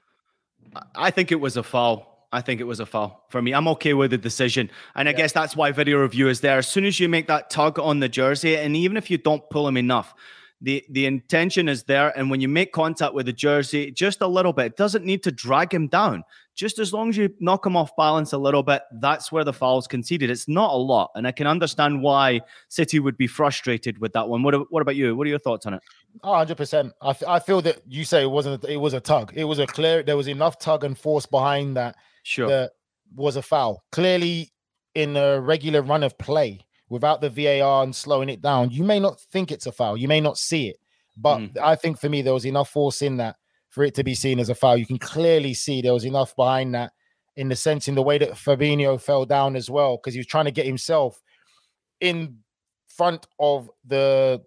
I think it was a foul. I think it was a foul for me. I'm okay with the decision. And I yeah. guess that's why video review is there. As soon as you make that tug on the jersey, and even if you don't pull him enough, the the intention is there and when you make contact with the jersey just a little bit. It doesn't need to drag him down. Just as long as you knock him off balance a little bit that's where the foul's conceded. It's not a lot and i can understand why city would be frustrated with that one. What, what about you? What are your thoughts on it? Oh, 100% I, f- I feel that you say it wasn't it was a tug. It was a clear there was enough tug and force behind that sure. that was a foul. Clearly in a regular run of play without the VAR and slowing it down, you may not think it's a foul. You may not see it. But mm. I think for me, there was enough force in that for it to be seen as a foul. You can clearly see there was enough behind that in the sense, in the way that Fabinho fell down as well, because he was trying to get himself in front of the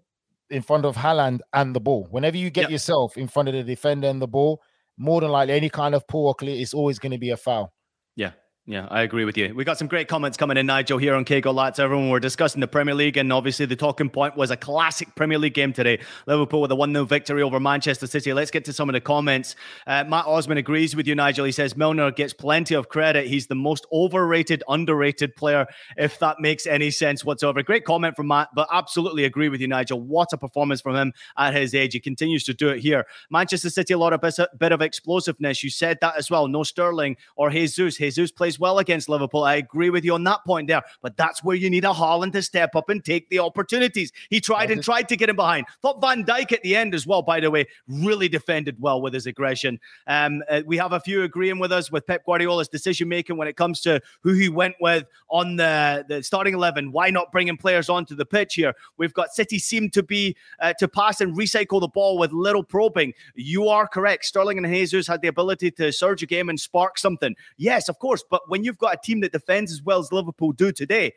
in front of Haaland and the ball. Whenever you get yep. yourself in front of the defender and the ball, more than likely any kind of pull or clear is always going to be a foul. Yeah, yeah, I agree with you. We got some great comments coming in, Nigel, here on Qué Golazo. Everyone, we're discussing the Premier League, and obviously the talking point was a classic Premier League game today. Liverpool with a 1 0 victory over Manchester City. Let's get to some of the comments. Uh, Matt Osman agrees with you, Nigel. He says Milner gets plenty of credit. He's the most overrated, underrated player, if that makes any sense whatsoever. Great comment from Matt, but absolutely agree with you, Nigel. What a performance from him at his age. He continues to do it here. Manchester City, a lot of bit of explosiveness. You said that as well. No Sterling or Jesus. Jesus plays well against Liverpool. I agree with you on that point there, but that's where you need a Haaland to step up and take the opportunities. He tried and tried to get him behind. Thought Van Dijk at the end as well, by the way, really defended well with his aggression. Um, uh, we have a few agreeing with us with Pep Guardiola's decision making when it comes to who he went with on the, the starting 11. Why not bringing players onto the pitch here? We've got City seem to be uh, to pass and recycle the ball with little probing. You are correct. Sterling and Jesus had the ability to surge a game and spark something. Yes, of course. But when you've got a team that defends as well as Liverpool do today,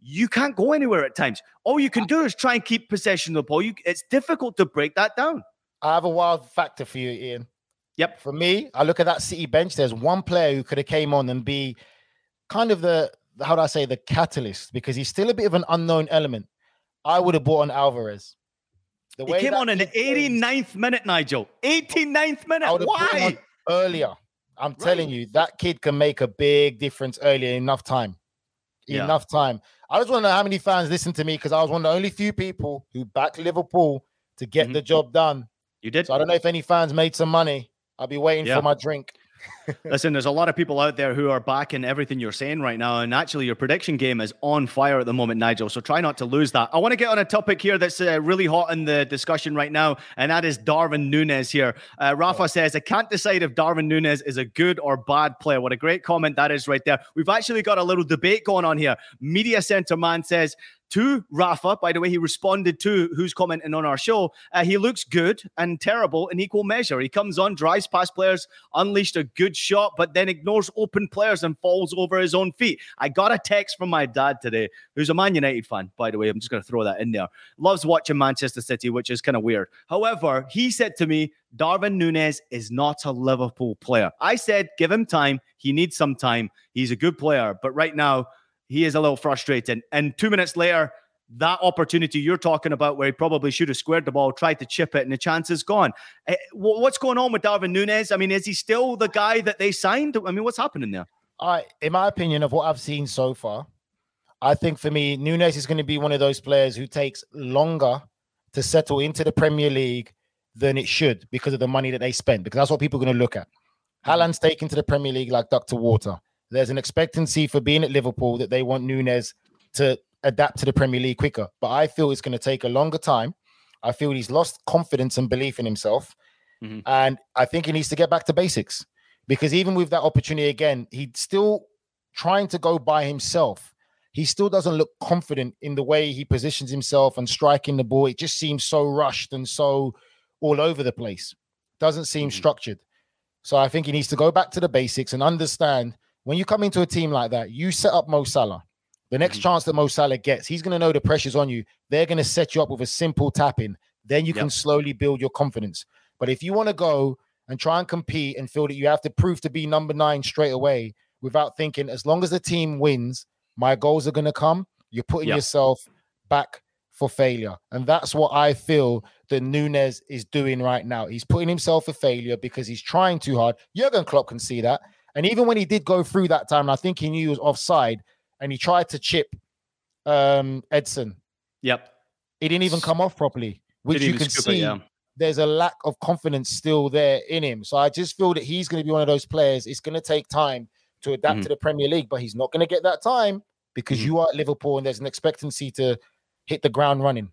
you can't go anywhere at times. All you can do is try and keep possession of the ball. You, it's difficult to break that down. I have a wild factor for you, Ian. Yep. For me, I look at that City bench. There's one player who could have came on and be kind of the how do I say the catalyst because he's still a bit of an unknown element. I would have brought on Alvarez. The he came on in the 89th minute, Nigel. 89th minute. Why? Earlier. I'm right. telling you, that kid can make a big difference earlier enough time. Yeah. Enough time. I just want to know how many fans listen to me because I was one of the only few people who backed Liverpool to get mm-hmm. the job done. You did. So I don't know if any fans made some money. I'll be waiting yeah. for my drink. Listen, there's a lot of people out there who are backing everything you're saying right now. And actually, your prediction game is on fire at the moment, Nigel. So try not to lose that. I want to get on a topic here that's uh, really hot in the discussion right now, and that is Darwin Nunez here. Uh, Rafa oh. says, I can't decide if Darwin Nunez is a good or bad player. What a great comment that is right there. We've actually got a little debate going on here. Media Center Man says, to Rafa. By the way, he responded to who's commenting on our show. Uh, he looks good and terrible in equal measure. He comes on, drives past players, unleashed a good good shot, but then ignores open players and falls over his own feet. I got a text from my dad today, who's a Man United fan, by the way. I'm just going to throw that in there. Loves watching Manchester City, which is kind of weird. However, he said to me, Darwin Nunez is not a Liverpool player. I said, give him time. He needs some time. He's a good player, but right now, he is a little frustrated. And two minutes later, that opportunity you're talking about where he probably should have squared the ball, tried to chip it, and the chance is gone. Eh, what's going on with Darwin Nunez? I mean, is he still the guy that they signed? I mean, what's happening there? I, in my opinion, of what I've seen so far, I think for me, Nunez is going to be one of those players who takes longer to settle into the Premier League than it should because of the money that they spend. Because that's what people are going to look at. Mm-hmm. Haaland's taken to the Premier League like duck to water. There's an expectancy for being at Liverpool that they want Nunez to adapt to the Premier League quicker. But I feel it's going to take a longer time. I feel he's lost confidence and belief in himself. Mm-hmm. And I think he needs to get back to basics because even with that opportunity again, he's still trying to go by himself. He still doesn't look confident in the way he positions himself and striking the ball. It just seems so rushed and so all over the place. Doesn't seem mm-hmm. structured. So I think he needs to go back to the basics and understand when you come into a team like that, you set up Mo Salah. The next mm-hmm. chance that Mo Salah gets, he's going to know the pressure's on you. They're going to set you up with a simple tap in. Then you yep. can slowly build your confidence. But if you want to go and try and compete and feel that you have to prove to be number nine straight away without thinking, as long as the team wins, my goals are going to come, you're putting yep. yourself back for failure. And that's what I feel that Nunez is doing right now. He's putting himself for failure because he's trying too hard. Jurgen Klopp can see that. And even when he did go through that time, I think he knew he was offside and he tried to chip um, Ederson. Yep. He didn't even come off properly, which you can see. It, yeah. There's a lack of confidence still there in him. So I just feel that he's going to be one of those players. It's going to take time to adapt mm-hmm. to the Premier League, but he's not going to get that time because mm-hmm. you are at Liverpool and there's an expectancy to hit the ground running.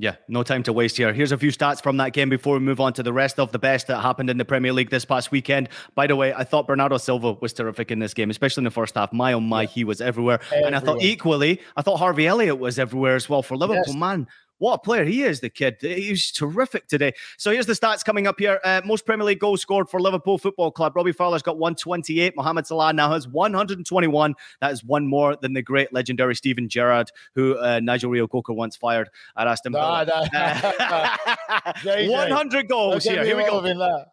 Yeah, no time to waste here. Here's a few stats from that game before we move on to the rest of the best that happened in the Premier League this past weekend. By the way, I thought Bernardo Silva was terrific in this game, especially in the first half. My oh my, he was everywhere. everywhere. And I thought equally, I thought Harvey Elliott was everywhere as well for Liverpool. Yes. Man, what a player he is, the kid. He's terrific today. So here's the stats coming up here. Uh, most Premier League goals scored for Liverpool Football Club. Robbie Fowler's got 128. Mohamed Salah now has 121. That is one more than the great legendary Steven Gerrard, who uh, Nigel Reo-Coker once fired at Aston Villa. Nah, nah. 100 goals here. Here we go.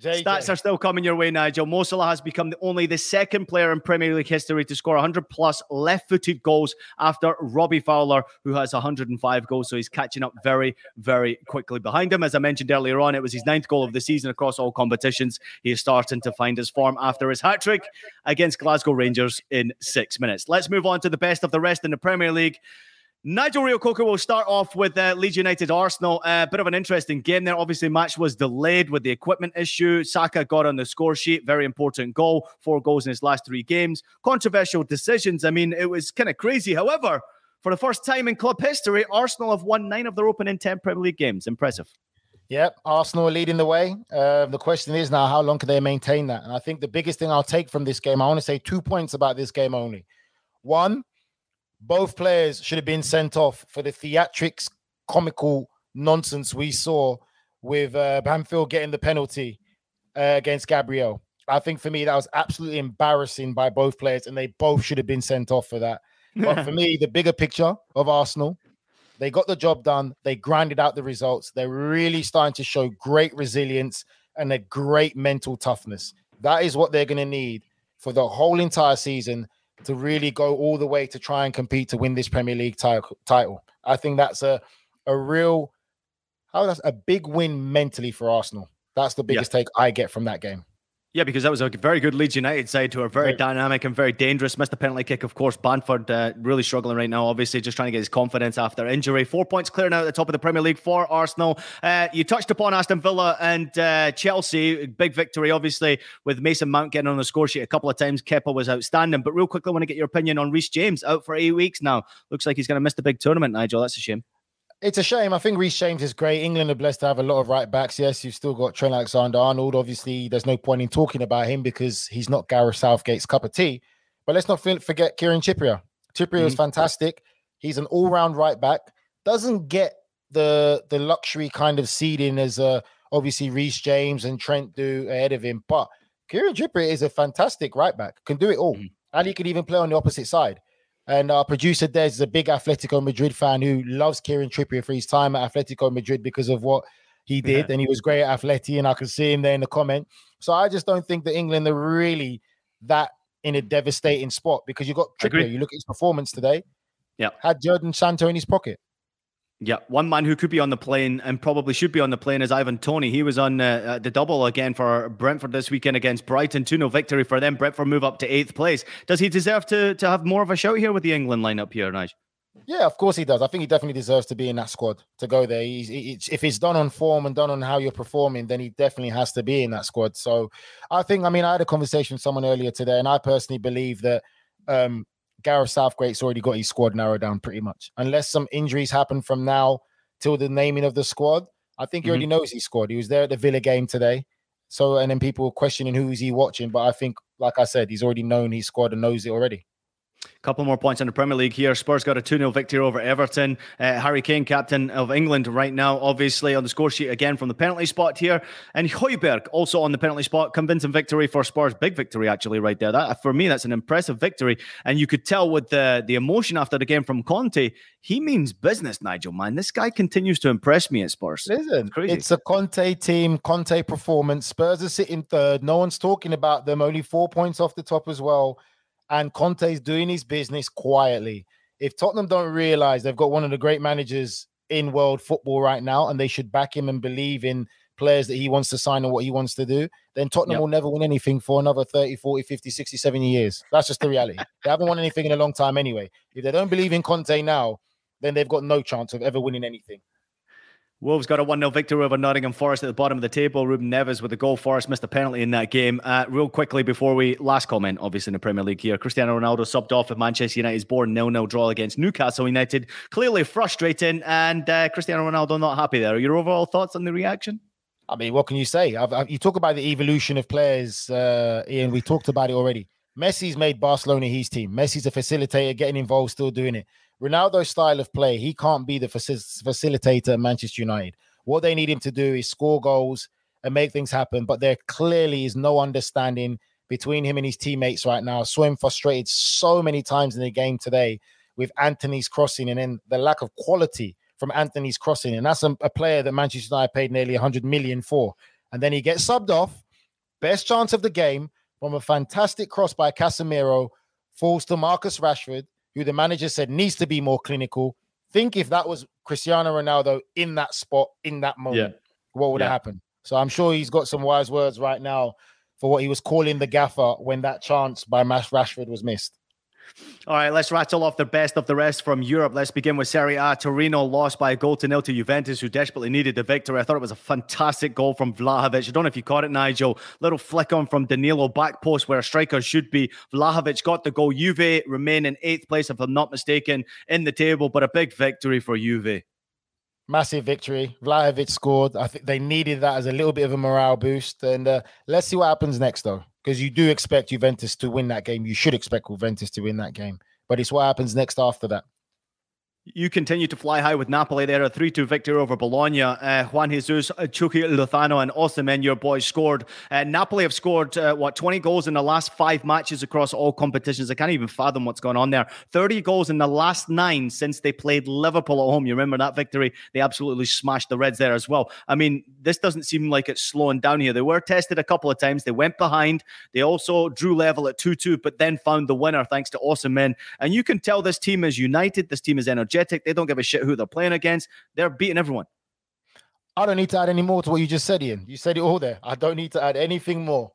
JJ. Stats are still coming your way, Nigel. Mo Salah has become the, only the second player in Premier League history to score 100 plus left-footed goals after Robbie Fowler, who has 105 goals. So he's catching up very, very quickly behind him. As I mentioned earlier on, it was his ninth goal of the season across all competitions. He is starting to find his form after his hat trick against Glasgow Rangers in six minutes. Let's move on to the best of the rest in the Premier League. Nigel Reo-Coker will start off with uh, Leeds United Arsenal. A uh, bit of an interesting game there. Obviously, match was delayed with the equipment issue. Saka got on the score sheet. Very important goal. Four goals in his last three games. Controversial decisions. I mean, it was kind of crazy. However, for the first time in club history, Arsenal have won nine of their opening 10 Premier League games. Impressive. Yep, Arsenal are leading the way. Uh, the question is now, how long can they maintain that? And I think the biggest thing I'll take from this game, I want to say two points about this game only. One, both players should have been sent off for the theatrics, comical nonsense we saw with uh, Bamford getting the penalty uh, against Gabriel. I think for me that was absolutely embarrassing by both players, and they both should have been sent off for that. But for me, the bigger picture of Arsenal, they got the job done. They grinded out the results. They're really starting to show great resilience and a great mental toughness. That is what they're going to need for the whole entire season to really go all the way to try and compete to win this Premier League title. I think that's a a real how that's a big win mentally for Arsenal. That's the biggest yeah. take I get from that game. Yeah, because that was a very good Leeds United side who are very dynamic and very dangerous. Missed the penalty kick, of course. Bamford uh, really struggling right now, obviously, just trying to get his confidence after injury. Four points clear now at the top of the Premier League for Arsenal. Uh, you touched upon Aston Villa and uh, Chelsea. Big victory, obviously, with Mason Mount getting on the score sheet a couple of times. Kepa was outstanding. But real quickly, I want to get your opinion on Reece James, out for eight weeks now. Looks like he's going to miss the big tournament, Nigel. That's a shame. It's a shame. I think Reece James is great. England are blessed to have a lot of right backs. Yes, you've still got Trent Alexander Arnold. Obviously, there's no point in talking about him because he's not Gareth Southgate's cup of tea. But let's not forget Kieran Trippier. Trippier mm-hmm. is fantastic. He's an all-round right back. Doesn't get the the luxury kind of seeding as uh, obviously Reece James and Trent do ahead of him, but Kieran Trippier is a fantastic right back, can do it all. Mm-hmm. And he could even play on the opposite side. And our producer Des is a big Atletico Madrid fan who loves Kieran Trippier for his time at Atletico Madrid because of what he did. Yeah. And he was great at Atleti, and I can see him there in the comment. So I just don't think that England are really that in a devastating spot because you got Trippier. You look at his performance today. Yeah. Had Jadon Sancho in his pocket. Yeah, one man who could be on the plane and probably should be on the plane is Ivan Toney. He was on uh, uh the double again for Brentford this weekend against Brighton. 2 0 victory for them. Brentford move up to eighth place. Does he deserve to, to have more of a shout here with the England lineup here, Nige? Yeah, of course he does. I think he definitely deserves to be in that squad to go there. He's, he, if it's done on form and done on how you're performing, then he definitely has to be in that squad. So I think, I mean, I had a conversation with someone earlier today, and I personally believe that um, Gareth Southgate's already got his squad narrowed down pretty much. Unless some injuries happen from now till the naming of the squad, I think he mm-hmm. already knows his squad. He was there at the Villa game today. So, and then people were questioning who is he watching. But I think, like I said, he's already known his squad and knows it already. Couple more points in the Premier League here. Spurs got a 2 0 victory over Everton. Uh, Harry Kane, captain of England right now, obviously on the score sheet again from the penalty spot here. And Højbjerg also on the penalty spot. Convincing victory for Spurs. Big victory, actually, right there. That For me, that's an impressive victory. And you could tell with the, the emotion after the game from Conte, he means business, Nigel, man. This guy continues to impress me at Spurs. Listen, it's, it's a Conte team, Conte performance. Spurs are sitting third. No one's talking about them. Only four points off the top as well and Conte is doing his business quietly. If Tottenham don't realize they've got one of the great managers in world football right now and they should back him and believe in players that he wants to sign and what he wants to do, then Tottenham yep. will never win anything for another 30, 40, 50, 60, 70 years. That's just the reality. they haven't won anything in a long time anyway. If they don't believe in Conte now, then they've got no chance of ever winning anything. Wolves got a 1 0 victory over Nottingham Forest at the bottom of the table. Ruben Neves with a goal. Forest missed a penalty in that game. Uh, real quickly before we last comment, obviously in the Premier League here, Cristiano Ronaldo subbed off at Manchester United's born 0 0 draw against Newcastle United. Clearly frustrating, and uh, Cristiano Ronaldo not happy there. Your overall thoughts on the reaction? I mean, what can you say? I've, I've, you talk about the evolution of players, uh, Ian. We talked about it already. Messi's made Barcelona his team. Messi's a facilitator, getting involved, still doing it. Ronaldo's style of play, he can't be the facilitator at Manchester United. What they need him to do is score goals and make things happen. But there clearly is no understanding between him and his teammates right now. Swim frustrated so many times in the game today with Antony's crossing and then the lack of quality from Antony's crossing. And that's a, a player that Manchester United paid nearly 100 million for. And then he gets subbed off. Best chance of the game from a fantastic cross by Casemiro falls to Marcus Rashford, who the manager said needs to be more clinical. Think if that was Cristiano Ronaldo in that spot in that moment, yeah. what would yeah. have happened? So I'm sure he's got some wise words right now for what he was calling the gaffer when that chance by Mash Rashford was missed. All right, let's rattle off the best of the rest from Europe. Let's begin with Serie A. Torino lost by a goal to nil to Juventus, who desperately needed the victory. I thought it was a fantastic goal from Vlahovic. I don't know if you caught it, Nigel. Little flick on from Danilo, back post where a striker should be. Vlahovic got the goal. Juve remain in eighth place, if I'm not mistaken, in the table, but a big victory for Juve. Massive victory. Vlahovic scored. I think they needed that as a little bit of a morale boost. And uh, let's see what happens next, though because you do expect Juventus to win that game. You should expect Juventus to win that game, but it's what happens next after that. You continue to fly high with Napoli there, a 3 2 victory over Bologna. Uh, Juan Jesus, uh, Chucky Lozano, and Osimhen, your boys, scored. Uh, Napoli have scored, uh, what, 20 goals in the last five matches across all competitions. I can't even fathom what's going on there. 30 goals in the last nine since they played Liverpool at home. You remember that victory? They absolutely smashed the Reds there as well. I mean, this doesn't seem like it's slowing down here. They were tested a couple of times. They went behind. They also drew level at 2 2, but then found the winner thanks to Osimhen. And you can tell this team is united. This team is energetic energetic. They don't give a shit who they're playing against. They're beating everyone. I don't need to add any more to what you just said, Ian. You said it all there. I don't need to add anything more.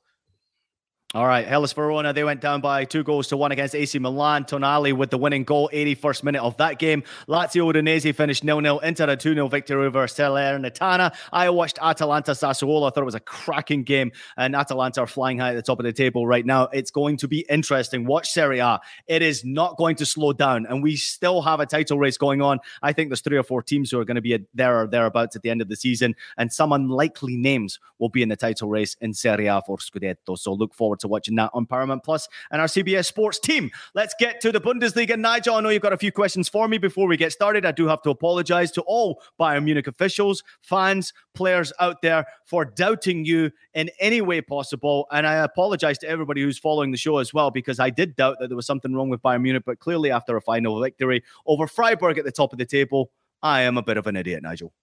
All right, Hellas Verona, they went down by two goals to one against AC Milan. Tonali with the winning goal, 81st minute of that game. Lazio Udinese finished 0 0 into a 2 0 victory over Salernitana. I watched Atalanta Sassuolo. I thought it was a cracking game, and Atalanta are flying high at the top of the table right now. It's going to be interesting. Watch Serie A. It is not going to slow down, and we still have a title race going on. I think there's three or four teams who are going to be there or thereabouts at the end of the season, and some unlikely names will be in the title race in Serie A for Scudetto. So look forward to to watching that on Paramount Plus and our CBS Sports team. Let's get to the Bundesliga. Nigel, I know you've got a few questions for me before we get started. I do have to apologize to all Bayern Munich officials, fans, players out there for doubting you in any way possible. And I apologize to everybody who's following the show as well, because I did doubt that there was something wrong with Bayern Munich. But clearly, after a final victory over Freiburg at the top of the table, I am a bit of an idiot, Nigel.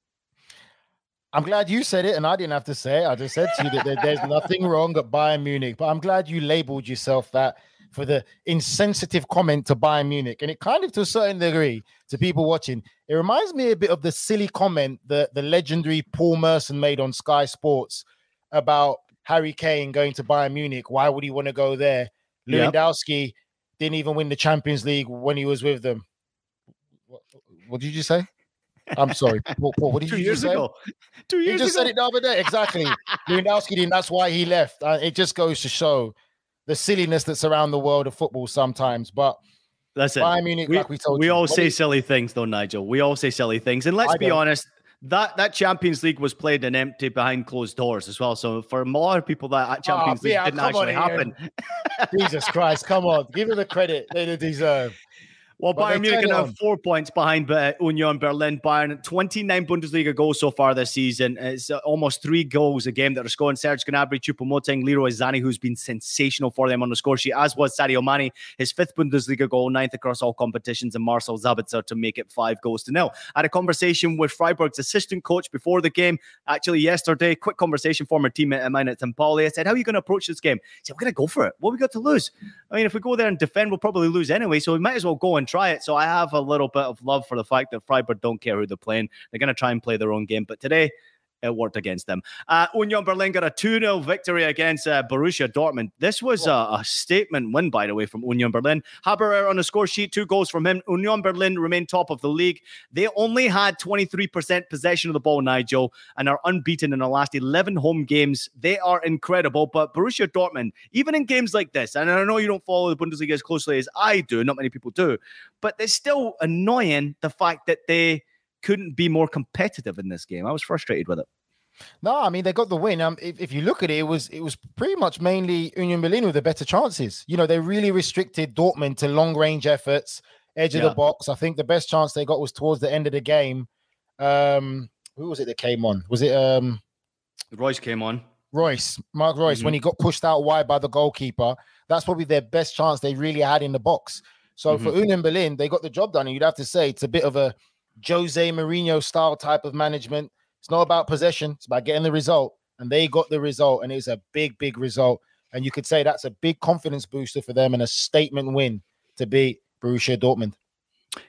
I'm glad you said it, and I didn't have to say it. I just said to you that there's nothing wrong at Bayern Munich, but I'm glad you labeled yourself that for the insensitive comment to Bayern Munich. And it kind of, to a certain degree, to people watching, it reminds me a bit of the silly comment that the legendary Paul Merson made on Sky Sports about Harry Kane going to Bayern Munich. Why would he want to go there? Lewandowski yep. didn't even win the Champions League when he was with them. What, what did you say? I'm sorry. Paul, Paul, what did Two you years say? ago. Two years ago. He just ago. said it the other day. Exactly. Lewandowski didn't. That's why he left. Uh, it just goes to show the silliness that's around the world of football sometimes. But Listen, Bayern Munich, we, like we told we you, all say is- silly things, though, Nigel. We all say silly things. And let's I be don't. honest, that, that Champions League was played in empty behind closed doors as well. So for a lot of people, that Champions Oh, yeah, League didn't actually happen. Jesus Christ, come on, give them the credit they deserve. Well, But Bayern Munich are now four points behind Union Berlin. Bayern 29 Bundesliga goals so far this season. It's uh, almost three goals a game that are scoring. Serge Gnabry, Choupo-Moting, Leroy Sané, who's been sensational for them on the score sheet, as was Sadio Mane, his fifth Bundesliga goal, ninth across all competitions, and Marcel Sabitzer to make it five goals to nil. I had a conversation with Freiburg's assistant coach before the game, actually yesterday. Quick conversation, former teammate of mine at. Pauli. I said, How are you going to approach this game? He said, We're going to go for it. What have we got to lose? I mean, if we go there and defend, we'll probably lose anyway. So we might as well go and try it. So I have a little bit of love for the fact that Freiburg don't care who they're playing. They're going to try and play their own game. But today, it worked against them. Uh, Union Berlin got a 2 0 victory against uh, Borussia Dortmund. This was a, a statement win, by the way, from Union Berlin. Haberer on the score sheet, two goals from him. Union Berlin remain top of the league. They only had 23% possession of the ball, Nigel, and are unbeaten in the last 11 home games. They are incredible. But Borussia Dortmund, even in games like this, and I know you don't follow the Bundesliga as closely as I do, not many people do, but it's still annoying the fact that they couldn't be more competitive in this game. I was frustrated with it. No, I mean they got the win. Um, if, if you look at it, it was it was pretty much mainly Union Berlin with the better chances. You know, they really restricted Dortmund to long range efforts, edge of the box. I think the best chance they got was towards the end of the game. Um, who was it that came on? Was it um Reus came on. Reus, Mark Reus, when he got pushed out wide by the goalkeeper? That's probably their best chance they really had in the box. So for Union Berlin, they got the job done, and you'd have to say it's a bit of a Jose Mourinho style type of management. It's not about possession; it's about getting the result, and they got the result, and it's a big, big result. And you could say that's a big confidence booster for them and a statement win to beat Borussia Dortmund.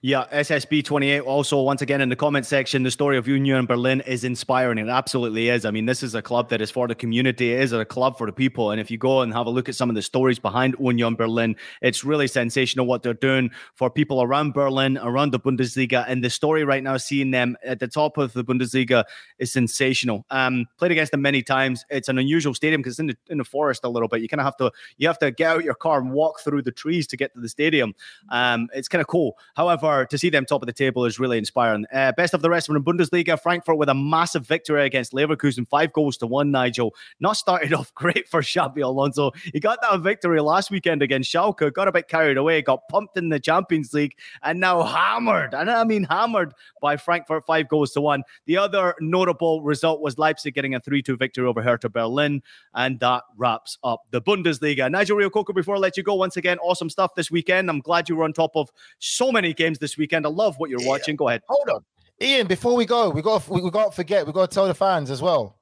Yeah, SSB 28 also, once again, in the comment section, the story of Union Berlin is inspiring. It absolutely is. I mean, this is a club that is for the community, it is a club for the people. And if you go and have a look at some of the stories behind Union Berlin, it's really sensational what they're doing for people around Berlin, around the Bundesliga. And the story right now, seeing them at the top of the Bundesliga is sensational. Um, played against them many times. It's an unusual stadium because it's in the, in the forest a little bit. You kind of have to you have to get out your car and walk through the trees to get to the stadium. Um, it's kind of cool. However, to see them top of the table is really inspiring. Uh, best of the rest from the Bundesliga, Frankfurt with a massive victory against Leverkusen, five goals to one. Nigel not started off great for Xabi Alonso. He got that victory last weekend against Schalke, got a bit carried away, got pumped in the Champions League, and now hammered. And I mean hammered by Frankfurt, five goals to one. The other notable result was Leipzig getting a 3-2 victory over Hertha Berlin, and that wraps up the Bundesliga. Nigel Reo-Coker, before I let you go, once again, awesome stuff this weekend. I'm glad you were on top of so many games this weekend. I love what you're Yeah. watching. Go ahead. Hold on, Ian. Before we go, we got we, we got to forget. We got to tell the fans as well.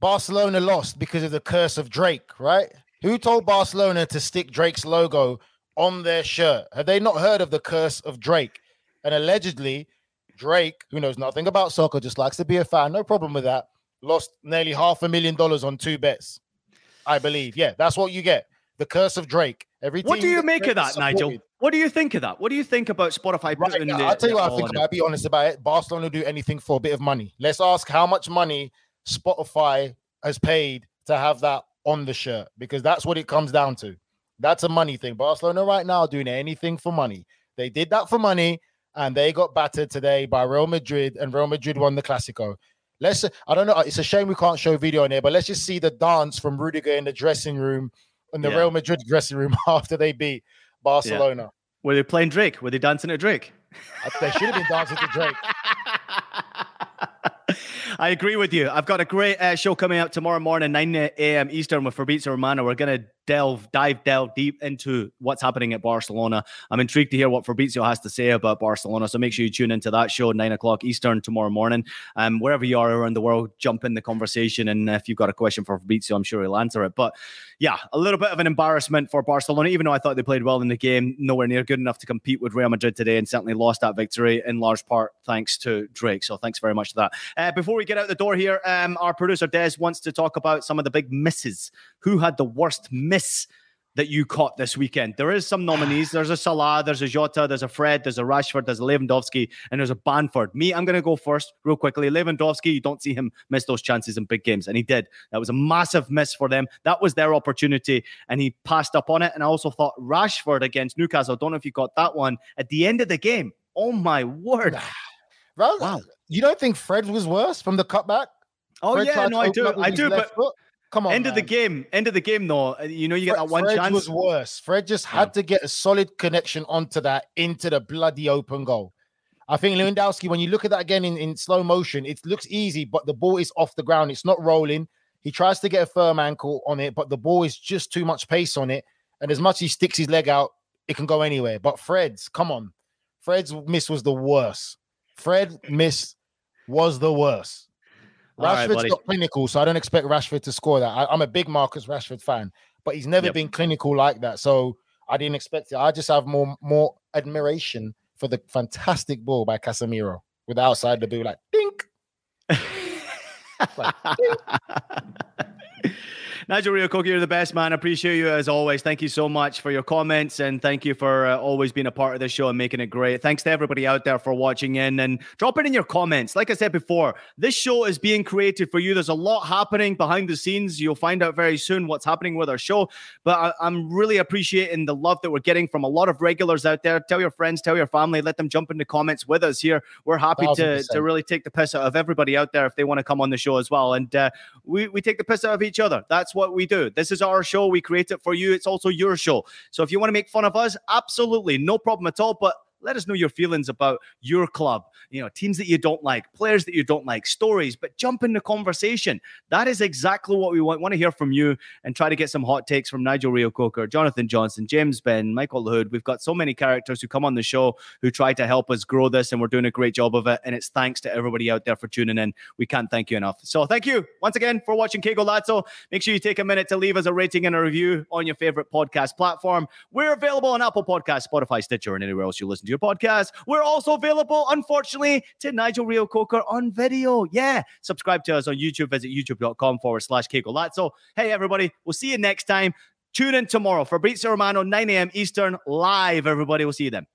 Barcelona lost because of the curse of Drake, right? Who told Barcelona to stick Drake's logo on their shirt? Have they not heard of the curse of Drake? And allegedly, Drake, who knows nothing about soccer, just likes to be a fan, no problem with that, lost nearly half a million dollars on two bets. I believe. Yeah, that's what you get. The curse of Drake. Every What do you make Drake of that, Nigel? What do you think of that? What do you think about Spotify Right putting now, the, I'll tell you what I think about it. Be honest about it. Barcelona will do anything for a bit of money. Let's ask how much money Spotify has paid to have that on the shirt because that's what it comes down to. That's a money thing. Barcelona right now doing anything for money. They did that for money and they got battered today by Real Madrid and Real Madrid won the Clasico. Let's. I don't know. It's a shame we can't show video in here, but let's just see the dance from Rudiger in the dressing room, in the Yeah. Real Madrid dressing room after they beat Barcelona. Were they playing Drake? Were they dancing to Drake? They should have been dancing to Drake. I agree with you. I've got a great uh, show coming up tomorrow morning, 9 a.m. Eastern with Fabrizio Romano. We're going to delve, dive, delve deep into what's happening at Barcelona. I'm intrigued to hear what Fabrizio has to say about Barcelona. So make sure you tune into that show, 9 o'clock Eastern tomorrow morning. Um, wherever you are around the world, jump in the conversation. And if you've got a question for Fabrizio, I'm sure he'll answer it. But yeah, a little bit of an embarrassment for Barcelona, even though I thought they played well in the game, nowhere near good enough to compete with Real Madrid today, and certainly lost that victory in large part thanks to Drake. So thanks very much for that. Uh, before we get out the door here, um, our producer Des wants to talk about some of the big misses. Who had the worst miss? That you caught this weekend. There is some nominees. There's a Salah, there's a Jota, there's a Fred, there's a Rashford, there's a Lewandowski, and there's a Bamford. Me, I'm going to go first, real quickly. Lewandowski, you don't see him miss those chances in big games, and he did. That was a massive miss for them. That was their opportunity, and he passed up on it. And I also thought Rashford against Newcastle. Don't know if you got that one at the end of the game. Oh my word! Wow. You don't think Fred was worse from the cutback? Oh Fred yeah, no, I do, I do. But foot. Come on, end of the game, end of the game, though. uh, You know, you get that one Fred chance. was worse. Fred just had to get a solid connection onto that into the bloody open goal. I think Lewandowski, when you look at that again in, in slow motion, it looks easy, but the ball is off the ground. It's not rolling. He tries to get a firm ankle on it, but the ball is just too much pace on it. And as much as he sticks his leg out, it can go anywhere. But Fred's, come on. Fred's miss was the worst. Fred miss was the worst. Right, Rashford's buddy. not clinical, so I don't expect Rashford to score that. I, am a big Marcus Rashford fan, but he's never Yep. been clinical like that. So I didn't expect it. I just have more more admiration for the fantastic ball by Casemiro with the outside the boot, like dink. Like, Nigel Reo you're the best man. I appreciate you as always. Thank you so much for your comments and thank you for uh, always being a part of this show and making it great. Thanks to everybody out there for watching in and dropping in your comments. Like I said before, this show is being created for you. There's a lot happening behind the scenes. You'll find out very soon what's happening with our show. But I- I'm really appreciating the love that we're getting from a lot of regulars out there. Tell your friends, tell your family, let them jump in the comments with us here. We're happy to, to really take the piss out of everybody out there if they want to come on the show as well. And uh, we, we take the piss out of each other. That's what we do. This is our show. We create it for you. It's also your show. So if you want to make fun of us, absolutely no problem at all. But let us know your feelings about your club, you know, teams that you don't like, players that you don't like, stories, but jump in the conversation. That is exactly what we want. want to hear from you and try to get some hot takes from Nigel Reo-Coker, Jonathan Johnson, James Benge, Mike Lahoud. We've got so many characters who come on the show who try to help us grow this, and we're doing a great job of it. And it's thanks to everybody out there for tuning in. We can't thank you enough. So thank you once again for watching Qué Golazo. Make sure you take a minute to leave us a rating and a review on your favorite podcast platform. We're available on Apple Podcasts, Spotify, Stitcher, and anywhere else you listen to your podcast. We're also available, unfortunately, to Nigel Reo-Coker on video. Yeah, subscribe to us on YouTube. Visit youtube.com forward slash Qué Golazo. Hey, everybody, we'll see you next time. Tune in tomorrow. Fabrizio Romano, 9 a.m. Eastern, live, everybody. We'll see you then.